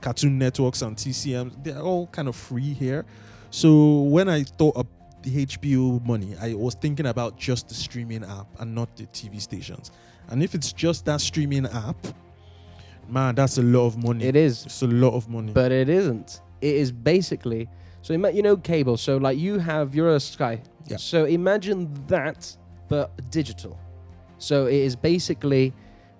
Cartoon Networks and TCMs, they're all kind of free here. So when I thought of the HBO money, I was thinking about just the streaming app and not the TV stations. And if it's just that streaming app, man, that's a lot of money. It is. It's a lot of money. but it isn't. It is basically so. You know, cable. So like you have you're a Sky. Yeah. So imagine that, but digital. So it is basically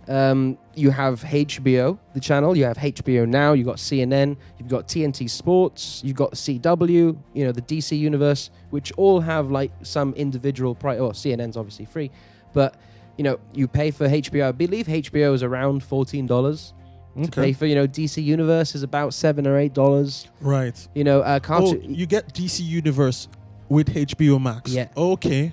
um, you have HBO, the channel. You have HBO Now. You have got CNN. You've got TNT Sports. You've got CW. You know the DC Universe, which all have like some individual price. Well, CNN's obviously free, but you know you pay for HBO. I believe HBO is around fourteen dollars to pay for. You know, DC Universe is about seven or eight dollars. Right. You know, uh, Oh, you get DC Universe with HBO Max. Yeah. Okay.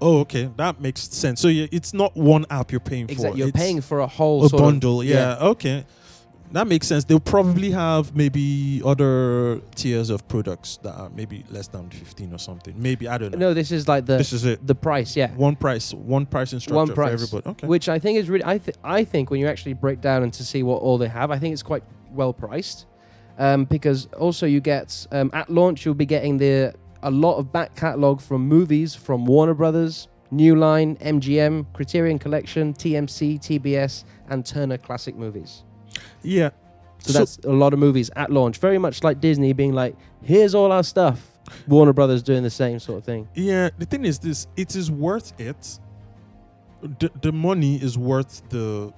Oh, okay. That makes sense. So you, it's not one app you're paying for. exactly. You're It's paying for a whole a sort of- bundle. yeah. Okay. That makes sense. They'll probably have maybe other tiers of products that are maybe less than 15 or something. Maybe I don't know. No, this is like the this is it. the price. Yeah. One price, one pricing structure One for price, everybody. Okay. which I think is really. I th- I think when you actually break down and to see what all they have, I think it's quite well priced, um, because also you get um, at launch you'll be getting the a lot of back catalog from movies from Warner Brothers, New Line, MGM, Criterion Collection, TMC, TBS, and Turner Classic Movies. Yeah. So, So- that's a lot of movies at launch. Very much like Disney being like, here's all our stuff. Warner Brothers doing the same sort of thing. Yeah, the thing is this: it is worth it. The, the money is worth the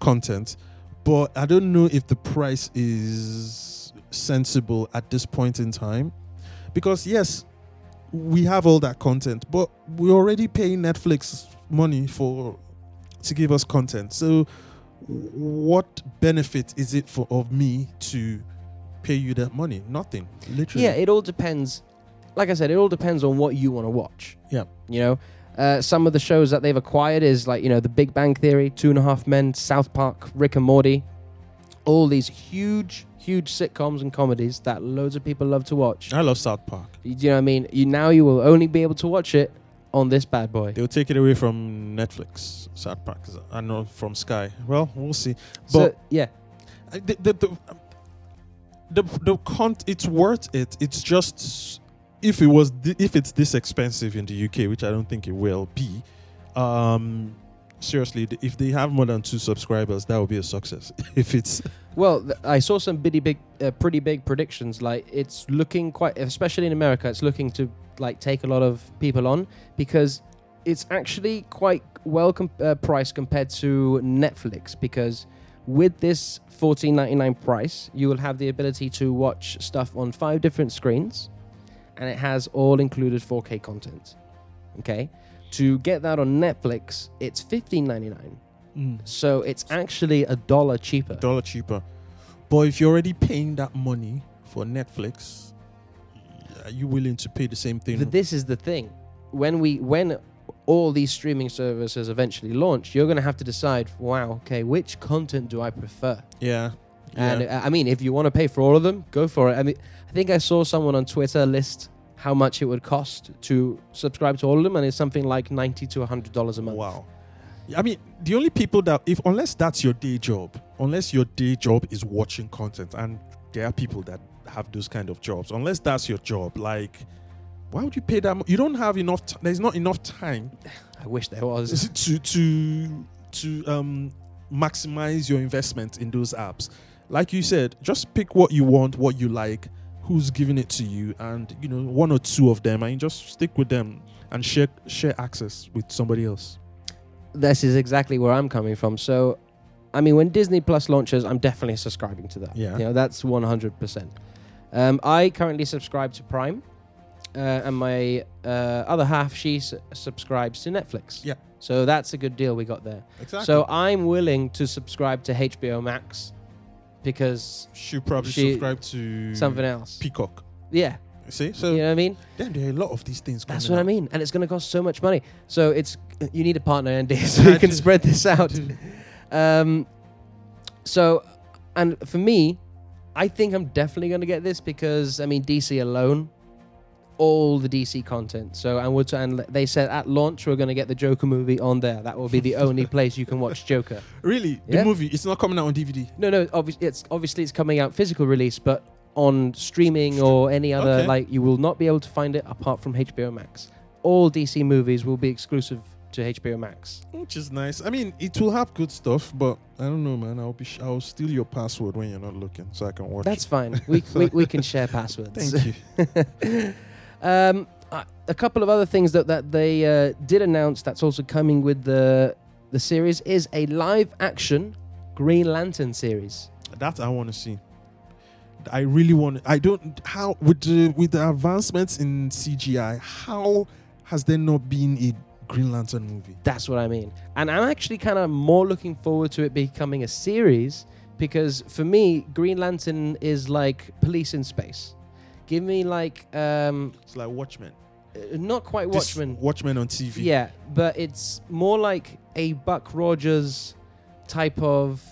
content, but I don't know if the price is sensible at this point in time, because yes, we have all that content, but we're already paying Netflix money for to give us content. So, what benefit is it for of me to pay you that money? Nothing, literally. Yeah, it all depends. Like I said, it all depends on what you want to watch. Yeah. You know, uh, some of the shows that they've acquired is like, you know, The Big Bang Theory, Two and a Half Men, South Park, Rick and Morty. All these huge, huge sitcoms and comedies that loads of people love to watch. I love South Park. You know what I mean? You Now you will only be able to watch it on this bad boy. They'll take it away from Netflix, South Park. I know from Sky. Well, we'll see. So, But yeah. The the the, the, the con- it's worth it. It's just if it was thi- if it's this expensive in the UK, which I don't think it will be. Um, seriously, if they have more than two subscribers, that would be a success. if it's Well, I saw some bitty big, uh, pretty big predictions. Like it's looking quite, especially in America, it's looking to like take a lot of people on because it's actually quite well uh, priced compared to Netflix. Because with this fourteen ninety nine price, you will have the ability to watch stuff on five different screens, and it has all included four K content. Okay, to get that on Netflix, it's fifteen ninety nine. So it's actually a dollar cheaper. dollar cheaper. But if you're already paying that money for Netflix, are you willing to pay the same thing? But this is the thing. When we when all these streaming services eventually launch, you're going to have to decide, wow, okay, which content do I prefer? yeah. And yeah. uh, I mean, if you want to pay for all of them, go for it. I mean, I think I saw someone on Twitter list how much it would cost to subscribe to all of them, and it's something like ninety to hundred dollars a month. Wow. I mean, the only people that, if unless that's your day job, unless your day job is watching content, and there are people that have those kind of jobs, unless that's your job, like, why would you pay that? Mo- you don't have enough. T- there's not enough time I wish there was. to to to um maximize your investment in those apps. Like you said, just pick what you want, what you like, who's giving it to you, and you know one or two of them, and just stick with them and share share access with somebody else. this is exactly where I'm coming from. So, I mean, when Disney Plus launches, I'm definitely subscribing to that. Yeah. you know, that's 100. percent um, I currently subscribe to Prime, uh, and my uh, other half she s- subscribes to Netflix. Yeah. So that's a good deal we got there. Exactly. So I'm willing to subscribe to HBO Max because she probably She- subscribe to something else. Peacock. Yeah. See, so you know what I mean? then there are a lot of these things. That's what I mean. And it's going to cost so much money. So it's you need a partner, Andy, so you can spread this out. Um, so, and for me, I think I'm definitely going to get this because I mean DC alone, all the DC content. So and would and they said at launch we're going to get the Joker movie on there. That will be the only place you can watch Joker. Really, the movie it's not coming out on DVD. No, no, obviously it's obviously it's coming out physical release, but on streaming or any other Okay. like you will not be able to find it apart from HBO Max. All DC movies will be exclusive to HBO Max. which is nice. I mean, it will have good stuff, but I don't know, man. I'll be sh- I'll steal your password when you're not looking, so I can watch. That's fine. We, we, we can share passwords. Thank you. Um, a couple of other things that, that they uh, did announce that's also coming with the the series is a live action Green Lantern series. that I want to see. I really want. I don't. How with the with the advancements in CGI, how has there not been a Green Lantern movie? That's what I mean. And I'm actually kind of more looking forward to it becoming a series because for me, Green Lantern is like police in space. Give me like um, It's like Watchmen. uh, not quite This Watchmen. Watchmen on TV. Yeah, but it's more like a Buck Rogers type of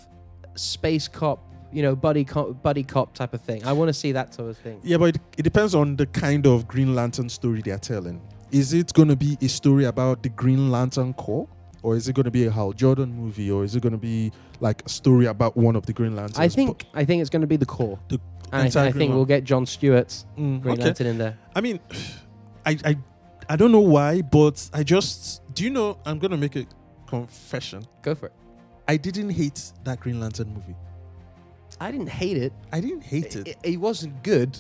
space cop, you know, buddy cop, buddy cop type of thing. I want to see that sort of thing. Yeah, but it, it depends on the kind of Green Lantern story they're telling. Is it going to be a story about the Green Lantern Corps? Or is it going to be a Hal Jordan movie? Or is it going to be like a story about one of the Green Lanterns? I think I think it's going to be the Corps. The I, I think we'll get John Stewart's Mm, Green okay. Lantern in there. I mean, I, I I don't know why, but I just do you know? I'm gonna make a confession. Go for it. I didn't hate that Green Lantern movie. I didn't hate it. I didn't hate it. It, it wasn't good.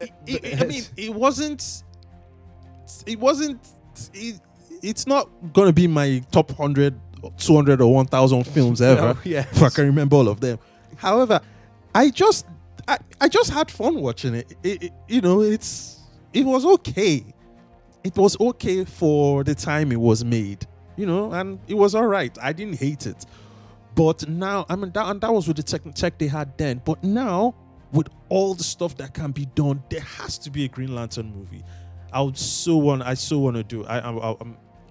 it, it- I mean, it wasn't. It wasn't. It, it's not gonna be my top 100, 200, or one thousand films ever. No, yes. if I can remember all of them. However, I just, I, I just had fun watching it. It, it. You know, it's, it was okay. It was okay for the time it was made. You know, and it was all right. I didn't hate it. But now, I mean, that, and that was with the tech, tech they had then. But now, with all the stuff that can be done, there has to be a Green Lantern movie. I would so want, I so want to do. I, I, I,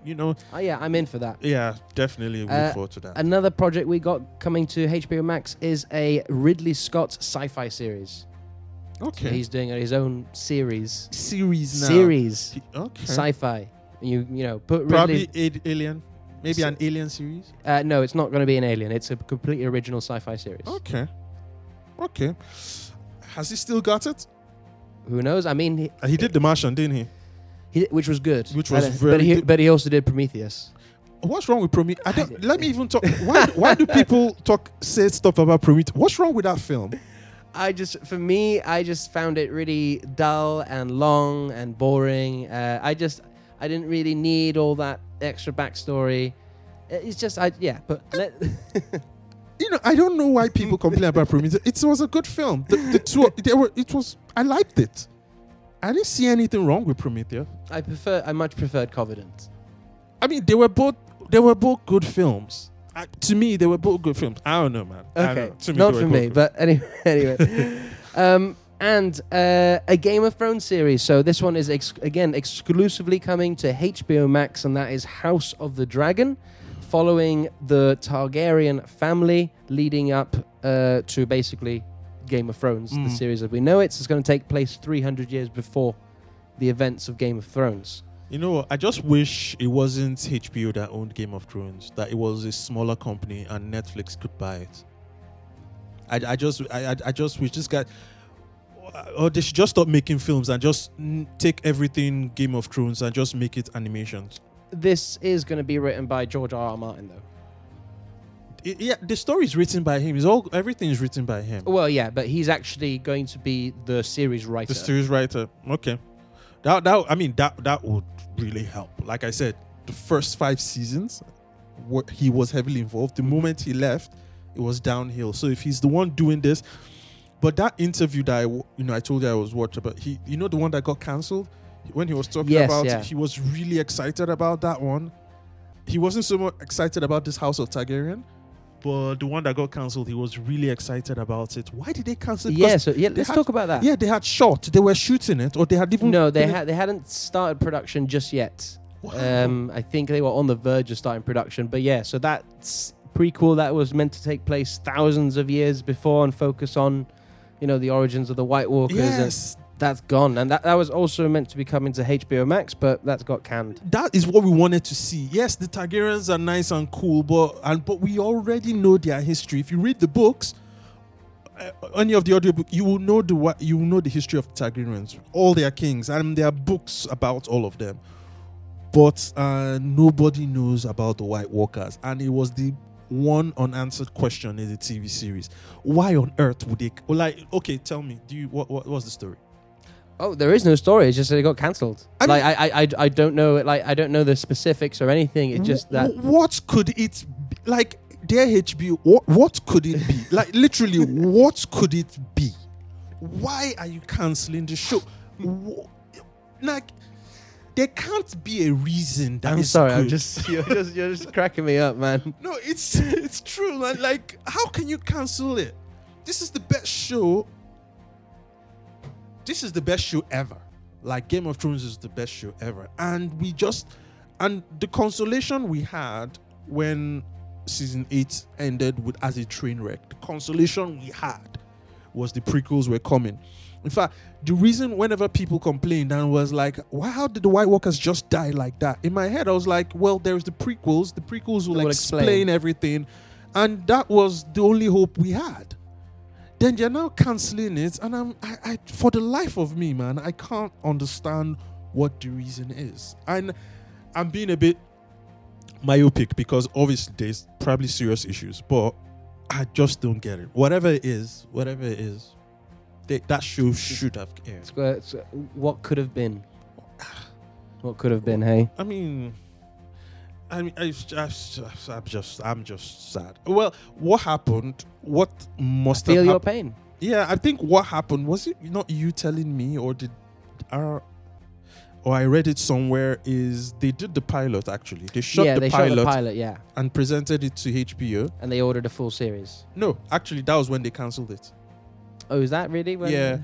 you know, Oh, yeah, I'm in for that. yeah, definitely look Uh, forward to that. Another project we got coming to HBO Max is a Ridley Scott sci-fi series. So okay, he's doing his own series. series now. Series Okay. sci-fi. You you know put Probably Ridley. a- Alien. Maybe an Alien series. Uh, no, it's not going to be an Alien. It's a completely original sci-fi series. Okay. Okay. Has he still got it? Who knows? I mean, he, Uh, He did The Martian, didn't he? He, which was good. Which was But- very But he, good. but he also did Prometheus. What's wrong with Prometheus? I don't. Let me even talk. Why? Why do people talk say stuff about Prometheus? What's wrong with that film? I just, for me, I just found it really dull and long and boring. Uh, I just, I didn't really need all that extra backstory. It's just, I yeah. But let, You know, I don't know why people complain about Prometheus. It was a good film. The, the two, they were. It was. I liked it. I didn't see anything wrong with Prometheus. I prefer, I much preferred Covenant. I mean, they were both. They were both good films. Uh, to me, they were both good films. I don't know, man. Okay, know. To me, not they for me, both but anyway, anyway. um, and uh, a Game of Thrones series. So this one is ex- again exclusively coming to HBO Max, and that is House of the Dragon, following the Targaryen family, leading up uh, to basically Game of Thrones, the Mm. series as we know it. It's going to take place 300 years before the events of Game of Thrones. You know, what? I just wish it wasn't HBO that owned Game of Thrones. That it was a smaller company and Netflix could buy it. I, I just, I, I, just wish this guy, or they should just stop making films and just mm, take everything Game of Thrones and just make it animations. This is going to be written by George R. R. Martin, though. Yeah, the story is written by him. It's all everything is written by him. Well, yeah, but he's actually going to be the series writer. The series writer. Okay. That that I mean that that would really help. Like I said, the first five seasons, what he was heavily involved. The mm-hmm. moment he left, it was downhill. So if he's the one doing this, but that interview that I you know I told you I was watching, but he you know the one that got cancelled when he was talking Yes, about yeah. it, he was really excited about that one. He wasn't so much excited about this House of Targaryen. But the one that got cancelled, he was really excited about it. Why did they cancel it? Yeah, so yeah, let's had- talk about that. yeah, they had shot. They were shooting it, or they had even. No, they had they hadn't started production just yet. Wow. Um, I think they were on the verge of starting production, but yeah, so that's prequel that was meant to take place thousands of years before and focus on, you know, the origins of the White Walkers. and yes, that's gone, and that, that was also meant to be coming to HBO Max, but that's got canned. that is what we wanted to see. Yes, the Targaryens are nice and cool, but and but we already know their history. If you read the books, uh, any of the audiobook, you will know the you will know the history of the Targaryens, all their kings, and there are books about all of them. But uh, nobody knows about the White Walkers, and it was the one unanswered question in the TV series. Why on earth would they? Like, okay, tell me, do you what what was the story? Oh, there is no story. It's just that it got cancelled. I like I, I, I, I don't know. Like I don't know the specifics or anything. It's mm-hmm. just that. what could it be? like their HBO what what could it be like literally what could it be why are you canceling the show like there can't be a reason that I'm is sorry. I'm good. just you're just you're just cracking me up, man. no it's it's true man like how can you cancel it this is the best show this is the best show ever. Like game of thrones is the best show ever. And we just and the consolation we had when season 8 ended with as a train wreck the consolation we had was the prequels were coming. In fact the reason whenever people complained and was like why how did the white walkers just die like that? In my head i was like well there's the prequels. The prequels will, will explain, explain. everything. And that was the only hope we had then they're now canceling it and i'm I, I for the life of me man i can't understand what the reason is and i'm being a bit myopic because obviously there's probably serious issues but I just don't get it. Whatever it is, whatever it is, they, that show should have aired. It's, it's, what could have been? What could have been? Hey, I mean, I mean, I, I, I'm just, I'm just sad. Well, what happened? What must feel have your happened? pain. Yeah, I think what happened was it not you telling me, or did, our, or I read it somewhere. Is they did the pilot actually? They shot yeah, the they pilot shot the pilot. Yeah, and presented it to HBO. and they ordered a full series. No, actually, that was when they cancelled it. Oh, is that really? When Yeah.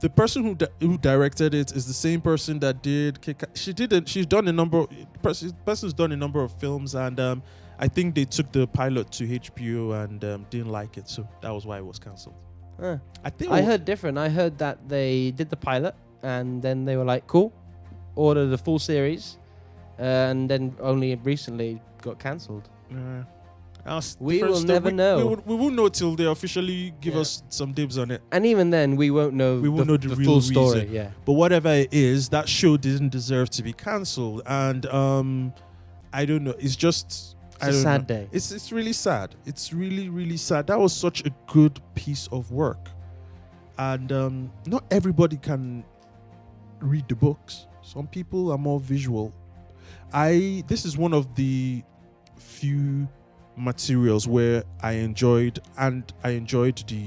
The person who di- who directed it is the same person that did. Kick- She did it. She's done a number. Person, person's done a number of films, and um, I think they took the pilot to HBO and um, didn't like it, so that was why it was cancelled. Huh. I think. I heard different. I heard that they did the pilot and then they were like, "Cool, order the full series," and then only recently got cancelled. Uh, that's We different will stuff. never we, know. We, would- we won't know till they officially give Yeah. us some dibs on it. And even then, we won't know. We won't the, know the real full story. reason. Yeah, But whatever it is, that show didn't deserve to be cancelled, and um, I don't know. It's just. I it's a don't sad know. day. It's it's really sad. It's really really sad. That was such a good piece of work, and um, not everybody can read the books. Some people are more visual. I this is one of the few materials where I enjoyed and I enjoyed the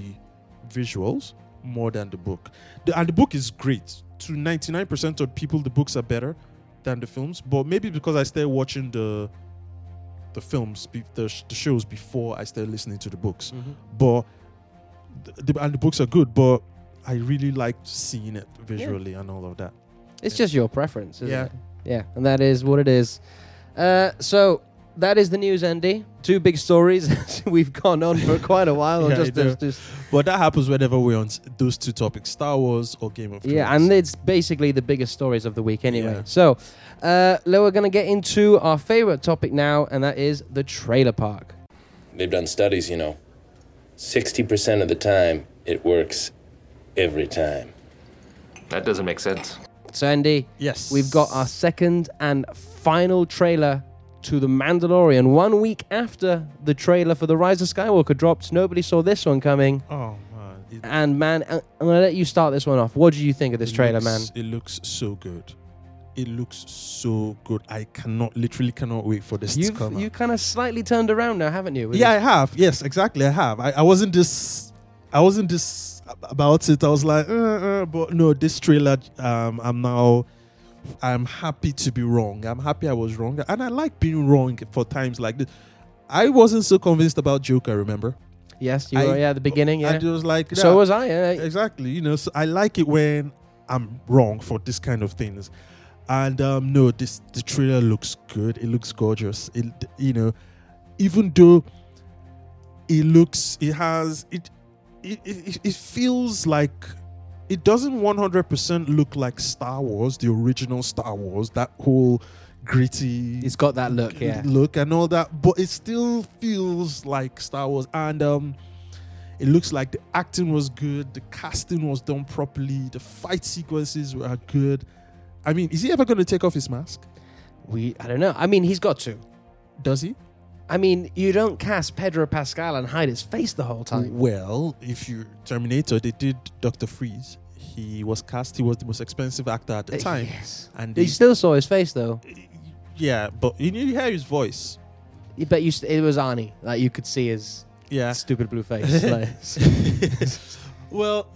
visuals more than the book. The, and the book is great. To 99% of people, the books are better than the films. But maybe because I started watching the the films, the, the shows before I started listening to the books. Mhm. But the, and the books are good, but I really liked seeing it visually and all of that. It's Yeah. just your preference, isn't Yeah. it? Yeah, and that is what it is. Uh, so that is the news, Andy. Two big stories. We've gone on for quite a while. Yeah, just, I do. just, just But that happens whenever we're on those two topics: Star Wars or Game of Thrones. yeah, and it's basically the biggest stories of the week anyway. Yeah. So, uh, we're going to get into our favorite topic now, and that is the trailer park. They've done studies, you know. 60% of the time, it works every time. That doesn't make sense. So, Andy, yes, we've got our second and final trailer to The Mandalorian. One week after the trailer for The Rise of Skywalker dropped, nobody saw this one coming. Oh man, it, And man, I'm gonna let you start this one off. What do you think of this trailer, man? It looks so good. It looks so good. I cannot, literally, cannot wait for this to You've come. you kind of slightly turned around now, haven't you? Yeah, I have. Yes, exactly. I have. I, I wasn't this. I wasn't this about it. I was like, uh, uh, but no, this trailer. Um, I'm now. I'm happy to be wrong. I'm happy I was wrong, and I like being wrong for times like this. I wasn't so convinced about Joker. Remember? Yes, you I- were. Yeah, at the beginning. Yeah. And it was like So was I. Yeah. exactly. You know, so I like it when I'm wrong for this kind of things. And um, no, this the trailer looks good. It looks gorgeous. It you know, even though it looks, it has it, it it, it feels like it doesn't 100% look like Star Wars, the original Star Wars. That whole gritty It's got that look. Yeah. look and all that, but it still feels like Star Wars. And um, it looks like the acting was good, the casting was done properly, the fight sequences were good. I mean, is he ever going to take off his mask? We. I don't know. I mean, he's got to. Does he? I mean, you don't cast Pedro Pascal and hide his face the whole time. Well, if you Terminator, they did Doctor Freeze. He was cast. He was the most expensive actor at the Uh, time, Yes. and You they, still saw his face though. yeah, but you, knew you hear his voice. You bet you. St- it was Arnie. Like you could see his Yeah, stupid blue face. like, well,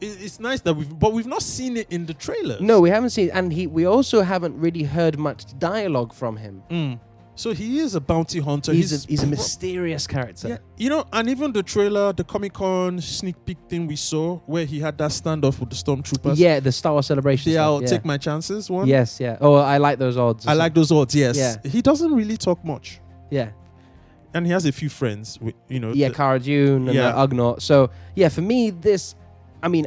it, it's nice that we've, but we've not seen it in the trailer. no, we haven't seen. And he. We also haven't really heard much dialogue from him. Mm. So he is a bounty hunter. he's a, he's a mysterious character. Yeah, you know, and even the trailer, the Comic Con sneak peek thing we saw, where he had that standoff with the stormtroopers. Yeah, the Star Wars celebration. yeah, I'll yeah. take my chances. One. Yes, yeah. Oh, I like those odds. I like those odds. Yes. Yeah. He doesn't really talk much, Yeah, and he has a few friends. With, you know. yeah. Cara Dune and Yeah. Ugnaught. So yeah, for me, this. I mean,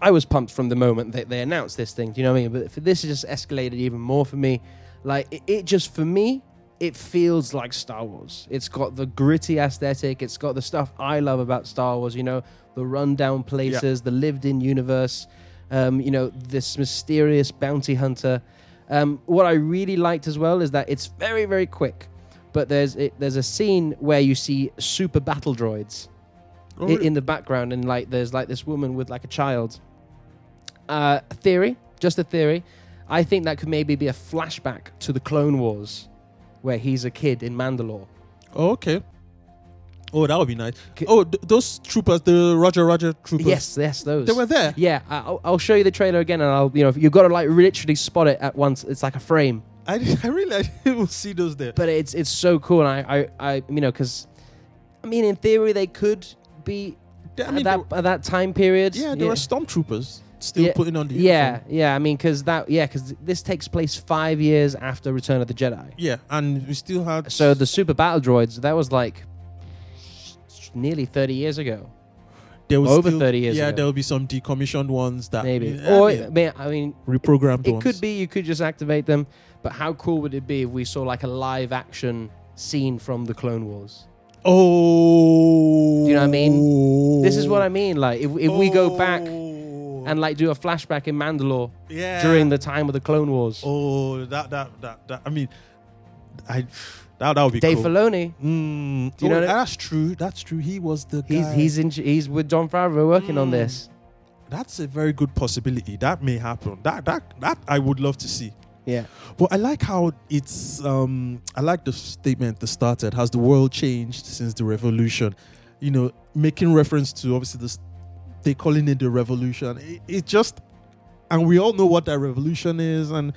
I was pumped from the moment that they announced this thing. Do you know what I mean? But for this, has just escalated even more for me. Like it, it just for me, it feels like Star Wars. It's got the gritty aesthetic. It's got the stuff I love about Star Wars. You know, the rundown places, the lived-in universe. Um, you know, this mysterious bounty hunter. Um, what I really liked as well is that it's very, very quick. but there's it, there's a scene where you see super battle droids Oh, in the background, and like there's like this woman with like a child. Uh, theory, just a theory. I think that could maybe be a flashback to the Clone Wars, where he's a kid in Mandalore. Oh, okay. Oh, that would be nice. K- Oh, th- those troopers, the Roger Roger troopers. Yes, yes, those. They were there. Yeah, I'll, I'll show you the trailer again, and I'll you know you've got to like literally spot it at once. It's like a frame, I, I really I didn't see those there. but it's it's so cool, and I I, I you know because, I mean, in theory they could be I mean, at that they- at that time period. yeah, there were stormtroopers still Yeah, putting on the Yeah, uniform. yeah. I mean, because that, yeah, because this takes place five years after Return of the Jedi. Yeah, and we still had So the super battle droids, that was like nearly thirty years ago, there was over still- 30 years Yeah, ago. there will be some decommissioned ones that maybe. Yeah, or I mean, I mean, reprogrammed it ones. could be you could just activate them. But how cool would it be if we saw like a live action scene from the Clone Wars? Oh, Do you know what I mean? This is what I mean. Like if if we go back oh. Oh. and like do a flashback in Mandalore yeah. during the time of the Clone Wars, oh that that that that I mean, I that that would be Dave cool. Filoni, Mm, Do you know oh, that- that's true. That's true. He was the he's guy. he's in, he's with Jon Favreau working on Mm. this. That's a very good possibility. That may happen. That that that I would love to see. Yeah. But I like how it's. Um, I like the statement that started. Has the world changed since the revolution? You know, making reference to obviously this. They calling it the revolution. It, it just, and we all know what that revolution is, and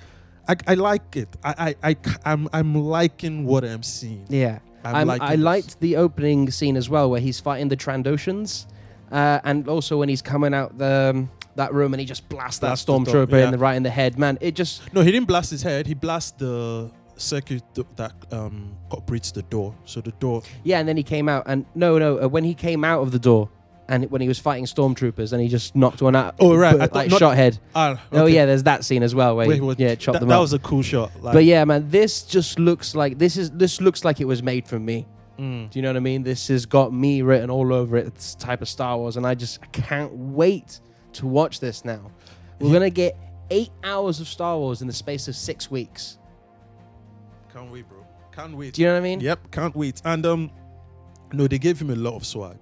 I, I like it. I I I am I'm liking what I'm seeing. Yeah. I'm I'm- I this. liked the opening scene as well, where he's fighting the Trandoshans, uh, and also when he's coming out the um, that room and he just blasts that the door, stormtrooper yeah. in the right in the head. Man, it just No, he didn't blast his head. He blasted the circuit th- that um operates the door. So the door. yeah. And then he came out, and no, no, uh, when he came out of the door. And when he was fighting stormtroopers, and he just knocked one out. Oh, right. but, like not- shot head. Ah, Oh yeah, there's that scene as well where Wait, he, yeah, chopped that, them that was a cool shot. Like, but yeah, man, this just looks like this is this looks like it was made for me. mm. Do you know what I mean? This has got me written all over it. It's type of Star Wars, and I just I can't wait to watch this now. We're gonna get eight hours of Star Wars in the space of six weeks. Can't wait, bro. Can't wait. Do you know what I mean? Yep, can't wait. And um, no, they gave him a lot of swag.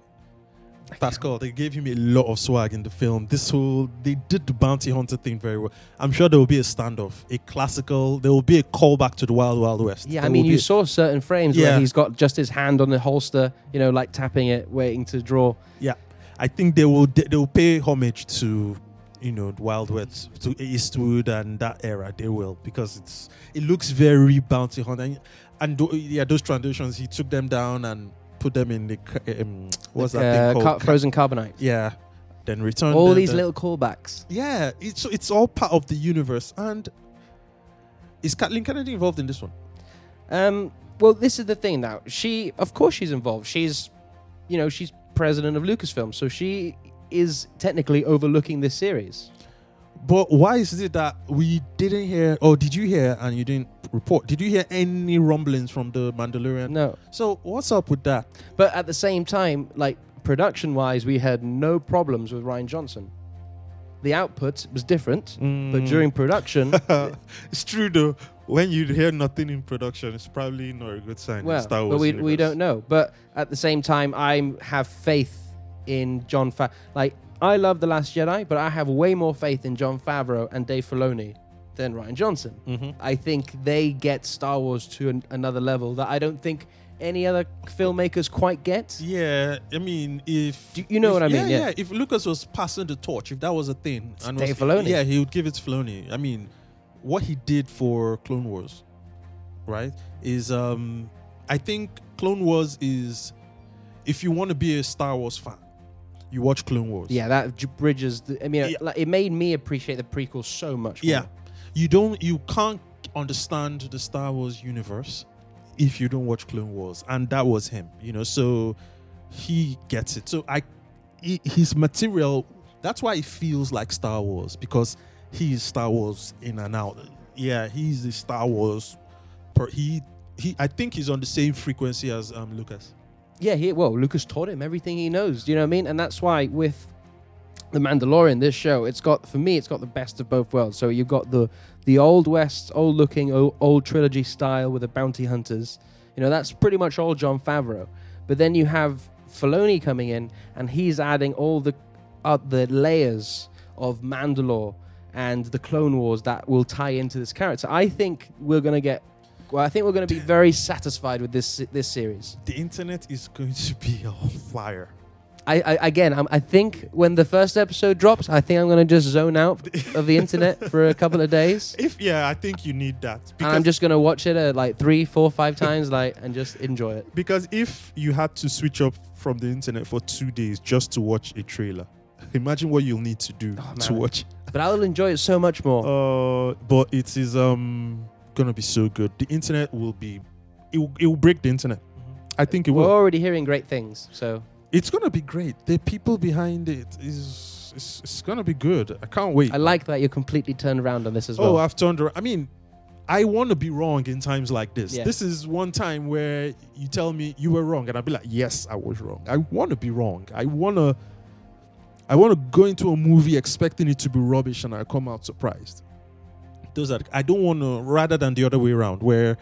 Pascal, they gave him a lot of swag in the film. This whole they did the bounty hunter thing very well. I'm sure there will be a standoff, a classical. There will be a callback to the Wild Wild West. Yeah, I mean, you saw certain frames Yeah. where he's got just his hand on the holster, you know, like tapping it, waiting to draw. Yeah, I think they will. They will pay homage to, you know, the Wild West, to Eastwood and that era. They will because it's it looks very bounty hunter. And, and yeah, those transitions, he took them down and put them in the um, what's Like, that uh, thing called? Ca- frozen carbonite. yeah, then return All them, these then- little callbacks. Yeah, it's it's all part of the universe. And is Kathleen Kennedy involved in this one? Um, well, this is the thing now. She, of course, she's involved. She's, you know, she's president of Lucasfilm, so she is technically overlooking this series. But why is it that we didn't hear? Or did you hear and you didn't report? Did you hear any rumblings from the Mandalorian? No, So what's up with that? but at the same time, like production-wise, we had no problems with Rian Johnson. The output was different, but Mm. during production, it's true though. When you hear nothing in production, it's probably not a good sign. in well, Star Wars but we, universe. we don't know. But at the same time, I have faith in John Fa- Like I love the Last Jedi, but I have way more faith in Jon Favreau and Dave Filoni than Rian Johnson. Mhm. I think they get Star Wars to an, another level that I don't think any other filmmakers quite get. Yeah, I mean, if Do you know if- what I mean? Yeah, Yeah. yeah. If Lucas was passing the torch, if that was a thing, and Dave was, Filoni. yeah, he would give it to Filoni. I mean, what he did for Clone Wars, right, is um, I think Clone Wars is, if you want to be a Star Wars fan, you watch Clone Wars. Yeah, that j- bridges. The, I mean, Yeah. like, it made me appreciate the prequel so much. More. Yeah. You don't you can't understand the Star Wars universe if you don't watch Clone Wars. And that was him, you know. So he gets it. So I he, his material that's why it feels like Star Wars because he's Star Wars in and out. Yeah, he's the Star Wars per, he he I think he's on the same frequency as um Lucas. Yeah, he well, Lucas taught him everything he knows. Do you know what I mean? And that's why with the Mandalorian, this show, it's got for me, it's got the best of both worlds. So you've got the the old west, old looking, old, old trilogy style with the bounty hunters. You know, that's pretty much all Jon Favreau. But then you have Filoni coming in, and he's adding all the uh, the layers of Mandalore and the Clone Wars that will tie into this character. I think we're gonna get. Well, I think we're going to be very satisfied with this this series. The internet is going to be on fire. I, I again, I'm, I think when the first episode drops, I think I'm going to just zone out of the internet for a couple of days, If yeah, I think you need that and I'm just going to watch it uh, like three, four, five times, like, and just enjoy it. because if you had to switch up from the internet for two days just to watch a trailer, imagine what you'll need to do Oh, to watch. But I'll enjoy it so much more. Uh, but it is um gonna be so good. The internet will be, it will, it will break the internet. Mm-hmm. I think it We're will. already hearing great things, so It's gonna be great. The people behind it is it's, it's gonna be good. I can't wait. I like that you're completely turned around on this as oh, well. Oh. I've turned around. I mean, I want to be wrong in times like this. Yeah. This is one time where you tell me you were wrong, and I'll be like, yes, I was wrong. I want to be wrong. I want to. I want to go into a movie expecting it to be rubbish, and I come out surprised. Those are. I don't want to. Rather than the other way around, where,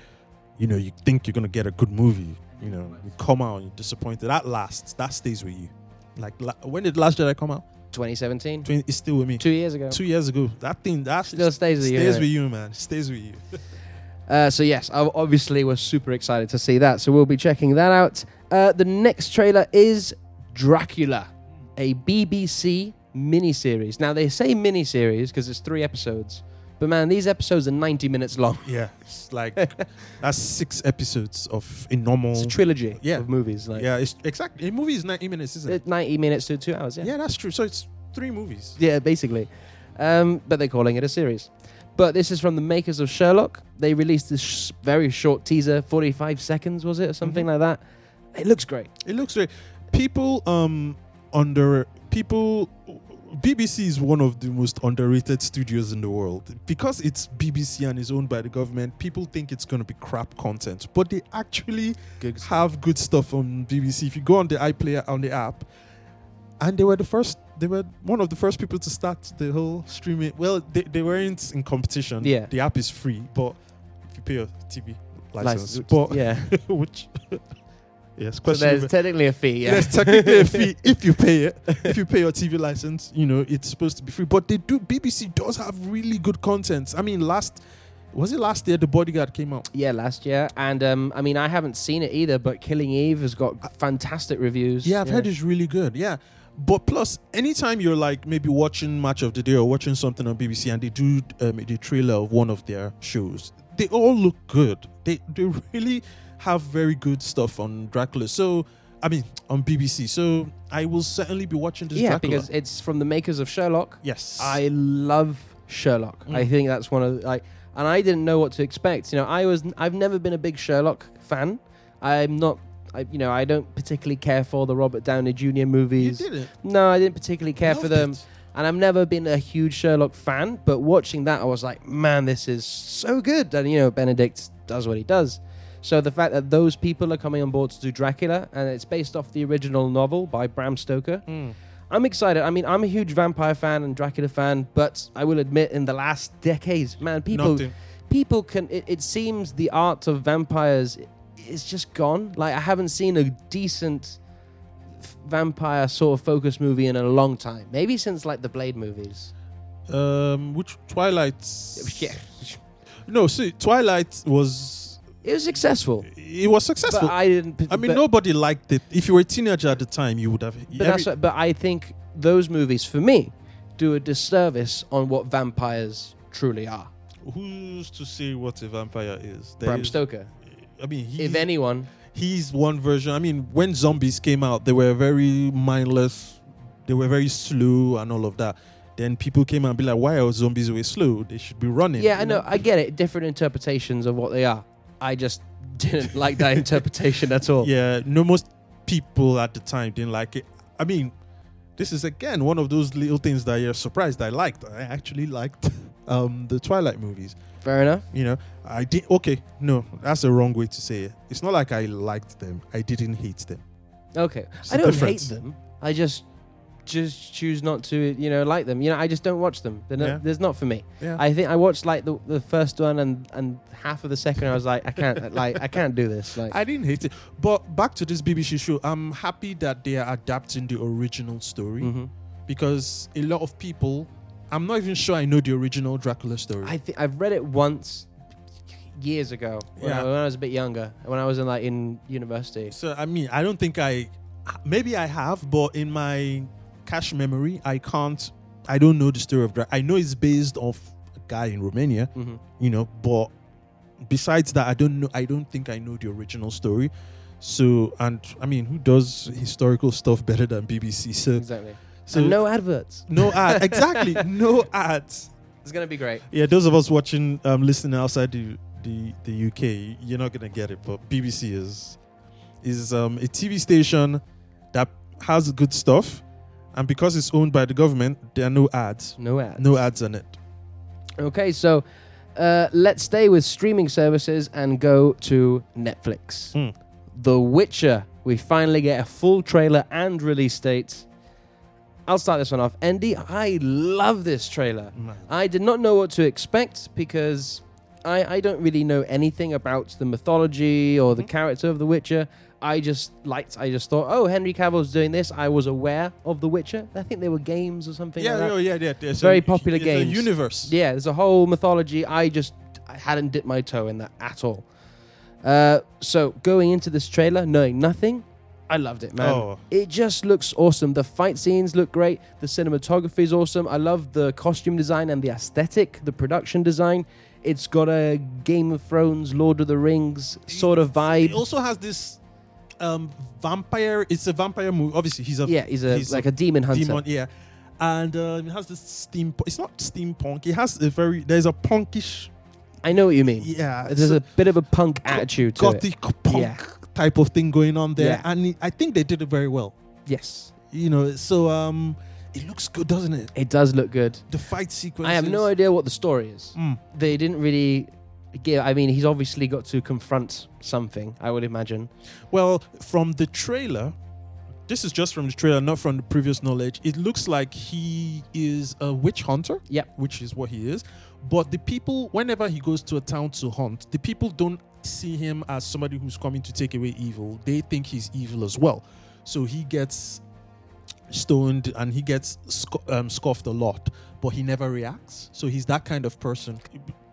you know, you think you're gonna get a good movie, you know, you come out and you're disappointed. That lasts. That stays with you. Like la- when did Last Jedi come out? 2017, 20, it's still with me. two years ago. Two years ago. That thing that Still stays with you, Stays with you, man. Stays with you. Uh, so yes, I obviously we're super excited to see that. So we'll be checking that out. Uh, the next trailer is Dracula, a BBC miniseries. Now they say miniseries because it's three episodes, but man, these episodes are 90 minutes long. Yeah, it's like that's six episodes of a normal. It's a trilogy Yeah. of movies. Like yeah, it's exactly. A movie is ninety minutes, isn't it? it- 90 minutes to two hours. Yeah, yeah, that's true. So it's three movies. Yeah, basically. Um, but they're calling it a series. But this is from the makers of Sherlock. They released this sh- very short teaser, 45 seconds, was it, or something like that? It looks great. It looks great. People um under people. BBC is one of the most underrated studios in the world because it's BBC and is owned by the government. People think it's going to be crap content, but they actually have good stuff on BBC. If you go on the iPlayer on the app, and they were the first, they were one of the first people to start the whole streaming. Well, they, they weren't in competition. Yeah. the app is free, but if you pay your TV license, License, but yeah. which yes, So there's technically a fee, yeah. There's technically a fee if you pay it. If you pay your TV license, you know it's supposed to be free. But they do. BBC does have really good content. I mean, last was it last year? The Bodyguard came out. Yeah, last year. And um, I mean, I haven't seen it either, but Killing Eve has got fantastic reviews. Yeah, I've heard it's really good. Yeah. But plus, anytime you're like maybe watching Match of the Day or watching something on BBC and they do um, the trailer of one of their shows, they all look good. They they really have very good stuff on Dracula. So I mean on BBC. So I will certainly be watching this. Yeah, Dracula. because it's from the makers of Sherlock. yes, I love Sherlock. Mm. I think that's one of like, and I didn't know what to expect. You know, I was I've never been a big Sherlock fan. I'm not. I, you know, I don't particularly care for the Robert Downey Jr. movies. No, I didn't particularly care for them. it. And I've never been a huge Sherlock fan, but watching that, I was like, man, this is so good. And, you know, Benedict does what he does. So the fact that those people are coming on board to do Dracula, and it's based off the original novel by Bram Stoker, Mm. I'm excited. I mean, I'm a huge vampire fan and Dracula fan, but I will admit, in the last decades, man, people Nothing. people can. It, it seems the art of vampires is just gone. Like I haven't seen a decent vampire sort of focus movie in a long time. Maybe since like the Blade movies. Um, which Twilight? Yeah, No, see, Twilight was it was successful, it was successful. but I didn't. I mean, but, nobody liked it. If you were a teenager at the time, you would have. But, that's what- but I think those movies, for me, do a disservice on what vampires truly are. who's to say what a vampire is? There Bram is- Stoker, I mean, he, if anyone. he's one version. I mean, when zombies came out, they were very mindless. They were very slow and all of that. Then people came out and be like, "Why are zombies always slow? They should be running." Yeah, I know. I get it. Different interpretations of what they are. I just didn't like that interpretation at all. Yeah, no, most people at the time didn't like it. I mean, this is again one of those little things that you're surprised I liked. I actually liked um, the Twilight movies. Fair enough. You know, I did. Okay, no, that's the wrong way to say it. It's not like I liked them. I didn't hate them. Okay. It's I don't difference. hate them. I just just choose not to, you know, like them. You know, I just don't watch them. They're not, Yeah. There's not for me. Yeah. I think I watched like the, the first one and and half of the second. I was like, I can't, like, I can't do this. Like, I didn't hate it. But back to this BBC show, I'm happy that they are adapting the original story Mhm. because a lot of people, I'm not even sure I know the original Dracula story. I think I've read it once years ago when, I, when I was a bit younger, when I was in like in university. so I mean, I don't think I, maybe I have, but in my cache memory, I can't. I don't know the story of Dracula. I know it's based off a guy in Romania, hmm you know, but besides that, I don't know. I don't think I know the original story. So, and I mean, who does historical stuff better than BBC? So, Exactly. so and no adverts. No ad. Exactly. no ads. It's gonna be great. Yeah, those of us watching, um, listening outside the, the the UK, you're not gonna get it. But BBC is is um, a TV station that has good stuff, and because it's owned by the government, there are no ads. No ads. No ads on it. Okay, so uh, let's stay with streaming services and go to Netflix. Hmm. The Witcher. We finally get a full trailer and release date. I'll start this one off. Andy, I love this trailer. Man. I did not know what to expect because I, I don't really know anything about the mythology or the Mhm. character of The Witcher. I just liked, I just thought, oh, Henry Cavill's doing this. I was aware of The Witcher. I think they were games or something Yeah, like that. oh, yeah, yeah. There's Very a, popular games. A universe. Yeah, there's a whole mythology. I just I hadn't dipped my toe in that at all. Uh, so going into this trailer, knowing nothing, I loved it, man. Oh. It just looks awesome. The fight scenes look great. The cinematography is awesome. I love the costume design and the aesthetic, the production design. It's got a Game of Thrones, Lord of the Rings sort of vibe. It also has this um vampire. It's a vampire movie. Obviously, he's a Yeah, he's a like a, demon hunter. demon. Yeah, and um, it has this steam. It's not steampunk. It has a very. There's a punkish. I know what you mean. Yeah, There's so a bit of a punk attitude to it. gothic punk Yeah. type of thing going on there, Yeah. and I think they did it very well. Yes, You know, so um, it looks good, doesn't it? it does look good. The fight sequence. I have no idea what the story is. Mm. they didn't really give. I mean, he's obviously got to confront something. I would imagine. Well, from the trailer, this is just from the trailer, not from the previous knowledge. It looks like he is a witch hunter. Yep. Which is what he is. But the people, whenever he goes to a town to hunt, the people don't see him as somebody who's coming to take away evil. They think he's evil as well. So he gets stoned and he gets um, scoffed a lot, but he never reacts. So he's that kind of person.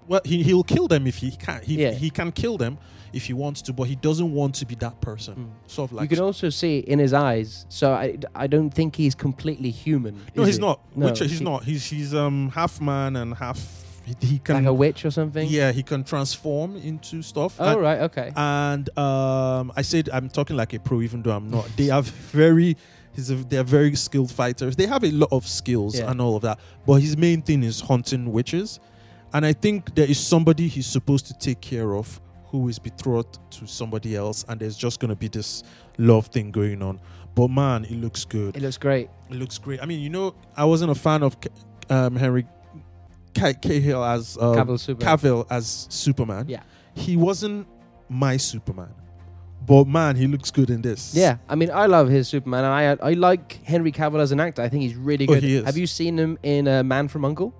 Well, he, he'll kill them if he can. He, Yeah. he can kill them if he wants to, but he doesn't want to be that person. Mm. Sort of like you can also see in his eyes. So I, I don't think he's completely human. no, he's he? not. No, Witcher, he's he- not. He's he's um half man and half. He, he can. Like a witch or something. yeah, he can transform into stuff. Oh and, right. Okay. and um, I said I'm talking like a pro, even though I'm not. They have very. He's a, they're very skilled fighters. They have a lot of skills Yeah. and all of that. But his main thing is hunting witches, and I think there is somebody he's supposed to take care of who is betrothed to somebody else, and there's just gonna be this love thing going on. But man, it looks good. it looks great. It looks great. I mean, you know, I wasn't a fan of um, Henry Ca- Cahill as um, Cavill Super. Cavill as Superman. Yeah. he wasn't my Superman, but man, he looks good in this. Yeah, I mean, I love his Superman, and I I like Henry Cavill as an actor. I think he's really Oh, good. he is. Have you seen him in uh, Man from Uncle?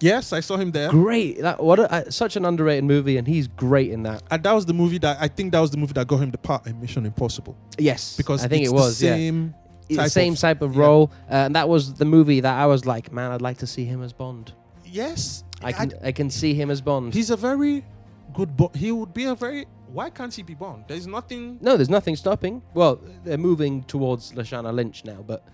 Yes, I saw him there. Great. That what a, uh, such an underrated movie, and he's great in that. And that was the movie that I think that was the movie that got him the part in Mission Impossible Yes, because I think it was. the yeah. same. The type same of- type of yeah. role, uh, and that was the movie that I was like, man, I'd like to see him as Bond. Yes, I can I, can see him as Bond. He's a very good. Bo- he would be a very. Why can't he be Bond? There's nothing. no, there's nothing stopping. Well, they're moving towards Lashana Lynch now, but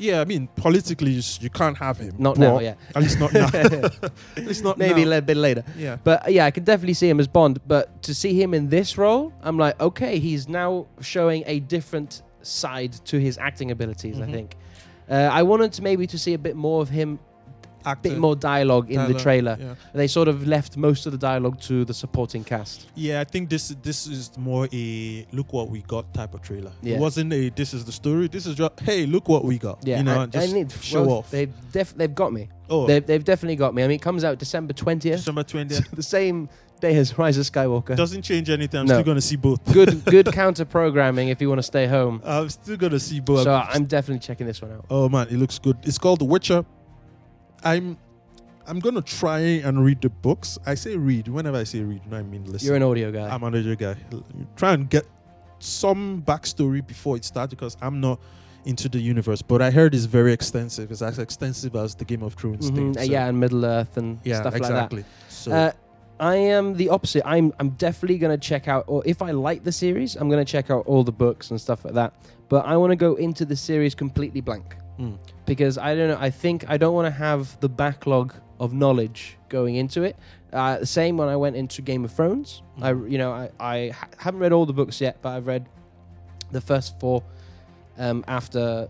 Yeah, I mean, politically, you, you can't have him. not now. Yeah, At least not now. At least not maybe now. a bit later. Yeah. But uh, yeah, I can definitely see him as Bond. But to see him in this role, I'm like, okay, he's now showing a different side to his acting abilities. I Mhm. think uh, I wanted to maybe to see a bit more of him actor. bit more dialogue in the trailer. Yeah. They sort of left most of the dialogue to the supporting cast. Yeah, I think this this is more a look what we got type of trailer. Yeah. It wasn't a this is the story. This is just hey look what we got. Yeah, you know, and- just and it- show well, off. They've def- they've got me. oh, They've, they've definitely got me. I mean, it comes out December twentieth, December twentieth the same day as Rise of Skywalker. doesn't change anything. I'm No. still gonna see both. good good counter programming if you want to stay home. I'm still gonna see both. So I'm definitely checking this one out. Oh man, it looks good. It's called The Witcher. I'm I'm gonna try and read the books. I say read. Whenever I say read, no, I mean listen. You're an audio guy. I'm an audio guy. Try and get some backstory before it starts because I'm not into the universe. But I heard it's very extensive. It's as extensive as the Game of Thrones Mhm, thing. uh, so- yeah, and Middle Earth and yeah, stuff exactly. Like that. Uh, I am the opposite. I'm I'm definitely gonna check out, or if I like the series, I'm gonna check out all the books and stuff like that. But I want to go into the series completely blank mm, because I don't know. I think I don't want to have the backlog of knowledge going into it. Uh, the same when I went into Game of Thrones. I Mhm. you know I, I ha- haven't read all the books yet, but I've read the first four um, after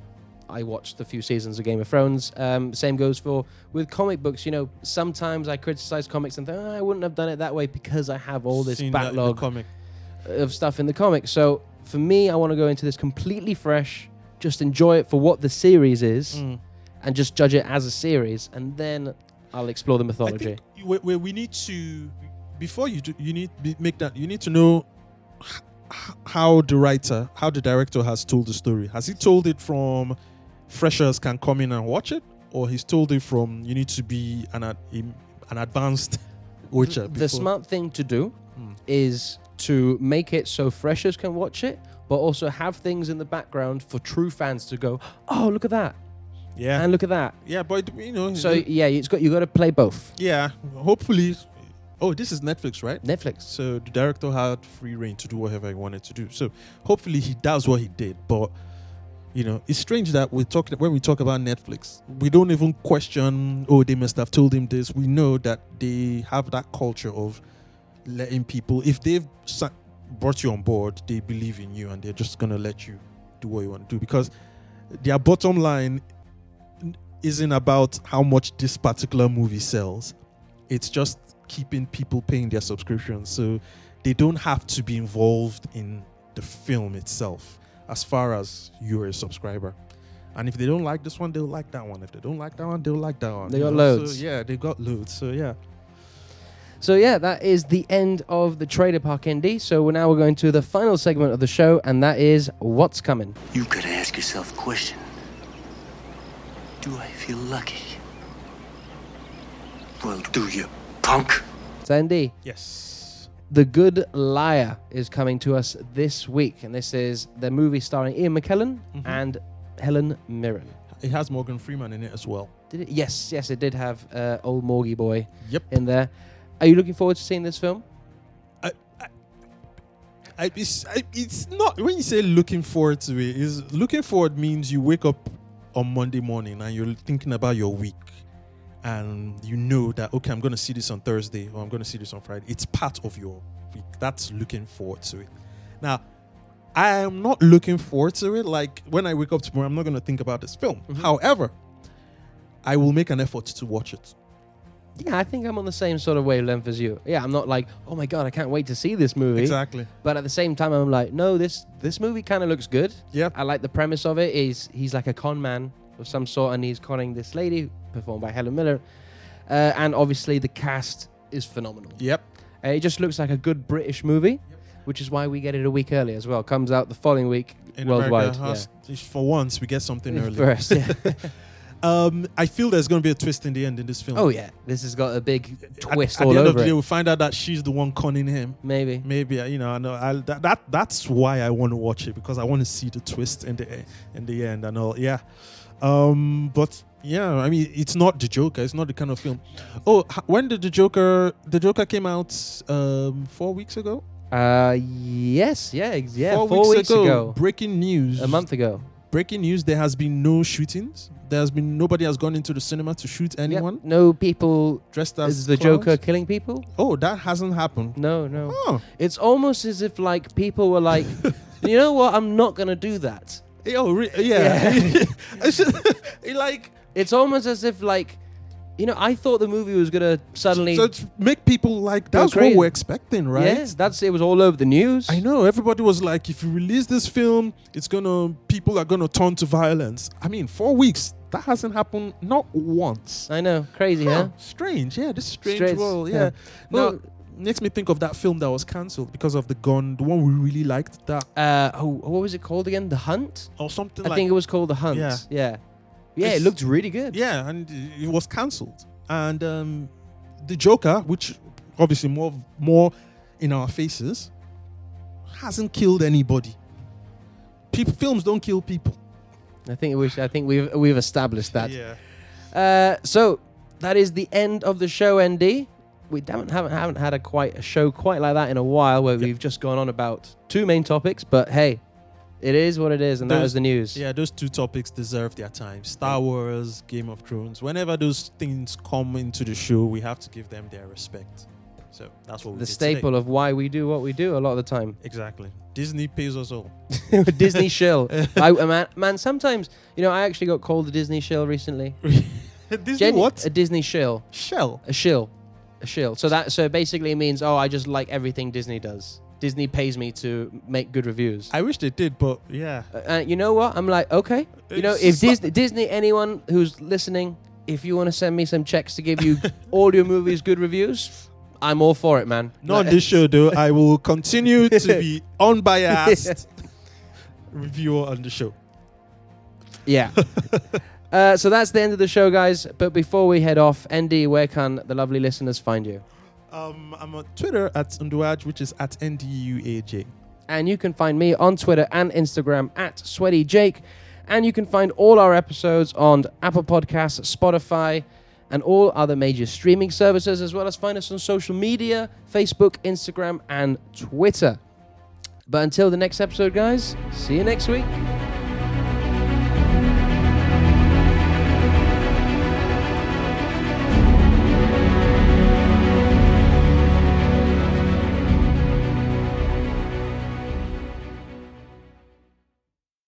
I watched a few seasons of Game of Thrones. Um, same goes for with comic books. You know, sometimes I criticize comics and think oh, I wouldn't have done it that way because I have all this seen that in the backlog comic. of stuff in the comics. So for me, I want to go into this completely fresh, just enjoy it for what the series is, Mm. and just judge it as a series, and then I'll explore the mythology. think we, we, we need to before you do, you need be, make that you need to know h- h- how the writer how the director has told the story has he told it from freshers can come in and watch it or he's told it from you need to be an ad, an advanced watcher the before- smart thing to do Mm. is to make it so freshers can watch it, but also have things in the background for true fans to go, "Oh, look at that!" yeah and look at that. yeah but you know So yeah, it's got you got to play both. yeah hopefully oh this is netflix right Netflix. So the director had free reign to do whatever he wanted to do. So hopefully he does what he did. But you know, it's strange that we talk when we talk about Netflix, we don't even question. Oh, they must have told him this. We know that they have that culture of letting people, if they've brought you on board, they believe in you and they're just gonna let you do what you want to do because their bottom line isn't about how much this particular movie sells. It's just keeping people paying their subscriptions. So they don't have to be involved in the film itself as far as you're a subscriber. And if they don't like this one, they'll like that one. If they don't like that one, they'll like that one. They got know? loads. So, yeah, they got loads. So yeah. So yeah, that is the end of the Trader Park Indie. So we're now we're going to the final segment of the show, and that is what's coming. You gotta ask yourself a question. Do I feel lucky? Well, do you, punk? So Andy, Yes. The Good Liar is coming to us this week, and this is the movie starring Ian McKellen Mhm. and Helen Mirren. It has Morgan Freeman in it as well. Did it? Yes, yes, it did have uh, old Morgie boy Yep. in there. Are you looking forward to seeing this film? I, it's, I, it's not when you say looking forward to it is looking forward means you wake up on Monday morning and you're thinking about your week and you know that okay I'm going to see this on Thursday or I'm going to see this on Friday. It's part of your week. That's looking forward to it. Now I am not looking forward to it. Like when I wake up tomorrow I'm not going to think about this film. Mm-hmm. However I will make an effort to watch it Yeah, I think I'm on the same sort of wavelength as you. Yeah, I'm not like, oh my god, I can't wait to see this movie. exactly But at the same time, I'm like, no, this this movie kind of looks good. Yep. I like the premise of it. Is he's like a con man of some sort, and he's conning this lady, performed by Helen Mirren, uh, and obviously the cast is phenomenal. yep Uh, it just looks like a good British movie, which is why we get it a week early as well. Comes out the following week in worldwide. America has- for once we get something early First, yeah. Um, I feel there's going to be a twist in the end in this film. oh yeah, this has got a big twist at, all the end of the day, it. we'll find out that she's the one conning him. Maybe. Maybe uh, you know, I know I, that, that that's why I want to watch it because I want to see the twist in the in the end and all. Yeah, um, but yeah, I mean, it's not the Joker. It's not the kind of film. Oh, when did the Joker? The Joker came out um, four weeks ago. Uh, yes, yeah, yeah. four, Four, weeks, ago, Breaking news. a month ago. Breaking news. There has been no shootings. There has been nobody has gone into the cinema to shoot Yep, anyone No people. dressed as Is the clowns. Joker killing people? Oh, that hasn't happened. No, no. Oh, It's almost as if like people were like, you know what? I'm not gonna do that. Yo, re- yeah. Should- like, It's almost as if like you know, I thought the movie was gonna suddenly. So make people like that's what we're expecting, right? Yes, that's it. Was all over the news. I know everybody was like, if you release this film, it's gonna people are gonna turn to violence. I mean, four weeks that hasn't happened not once. I know, crazy, Huh, huh? Strange, yeah, this strange, Strange, world, yeah. yeah. Well- now, makes me think of that film that was cancelled because of the gun, the one we really liked, that Uh, oh, what was it called again? The Hunt. or something I like. think it was called The Hunt. Yeah. yeah, yeah. It looked really good. yeah, and it was cancelled. And um, the Joker, which obviously more more in our faces, hasn't killed anybody. People, films don't kill people. I think we. I think we've we've established that. Yeah. Uh, so that is the end of the show, Andy. We haven't haven't, haven't had a quite a show quite like that in a while, where we've just gone on about two main topics. But hey, it is what it is, and that was the news. Yeah, those two topics deserve their time. Star Wars, Game of Thrones. Whenever those things come into the show, we have to give them their respect. So that's what we the did today. staple of why we do what we do a lot of the time. Exactly. Disney pays us all. Disney shill. I, uh, man, man, sometimes you know I actually got called a Disney shill recently. Disney what? A Disney shill. Shell. A shill. A shill. So that so basically means oh I just like everything Disney does. Disney pays me to make good reviews. I wish they did, but yeah. Uh, you know what? I'm like, okay. You know, if Disney, Disney, anyone who's listening, if you want to send me some checks to give you all your movies good reviews, I'm all for it, man. Not Like- this show though. I will continue to be unbiased reviewer on the show. Yeah. uh, so that's the end of the show, guys. But before we head off, Andy, where can the lovely listeners find you? Um, I'm on Twitter at Unduaj, which is at NDUAJ. And you can find me on Twitter and Instagram at Sweaty Jake. And you can find all our episodes on Apple Podcasts, Spotify, and all other major streaming services, as well as find us on social media Facebook, Instagram, and Twitter. But until the next episode, guys, see you next week.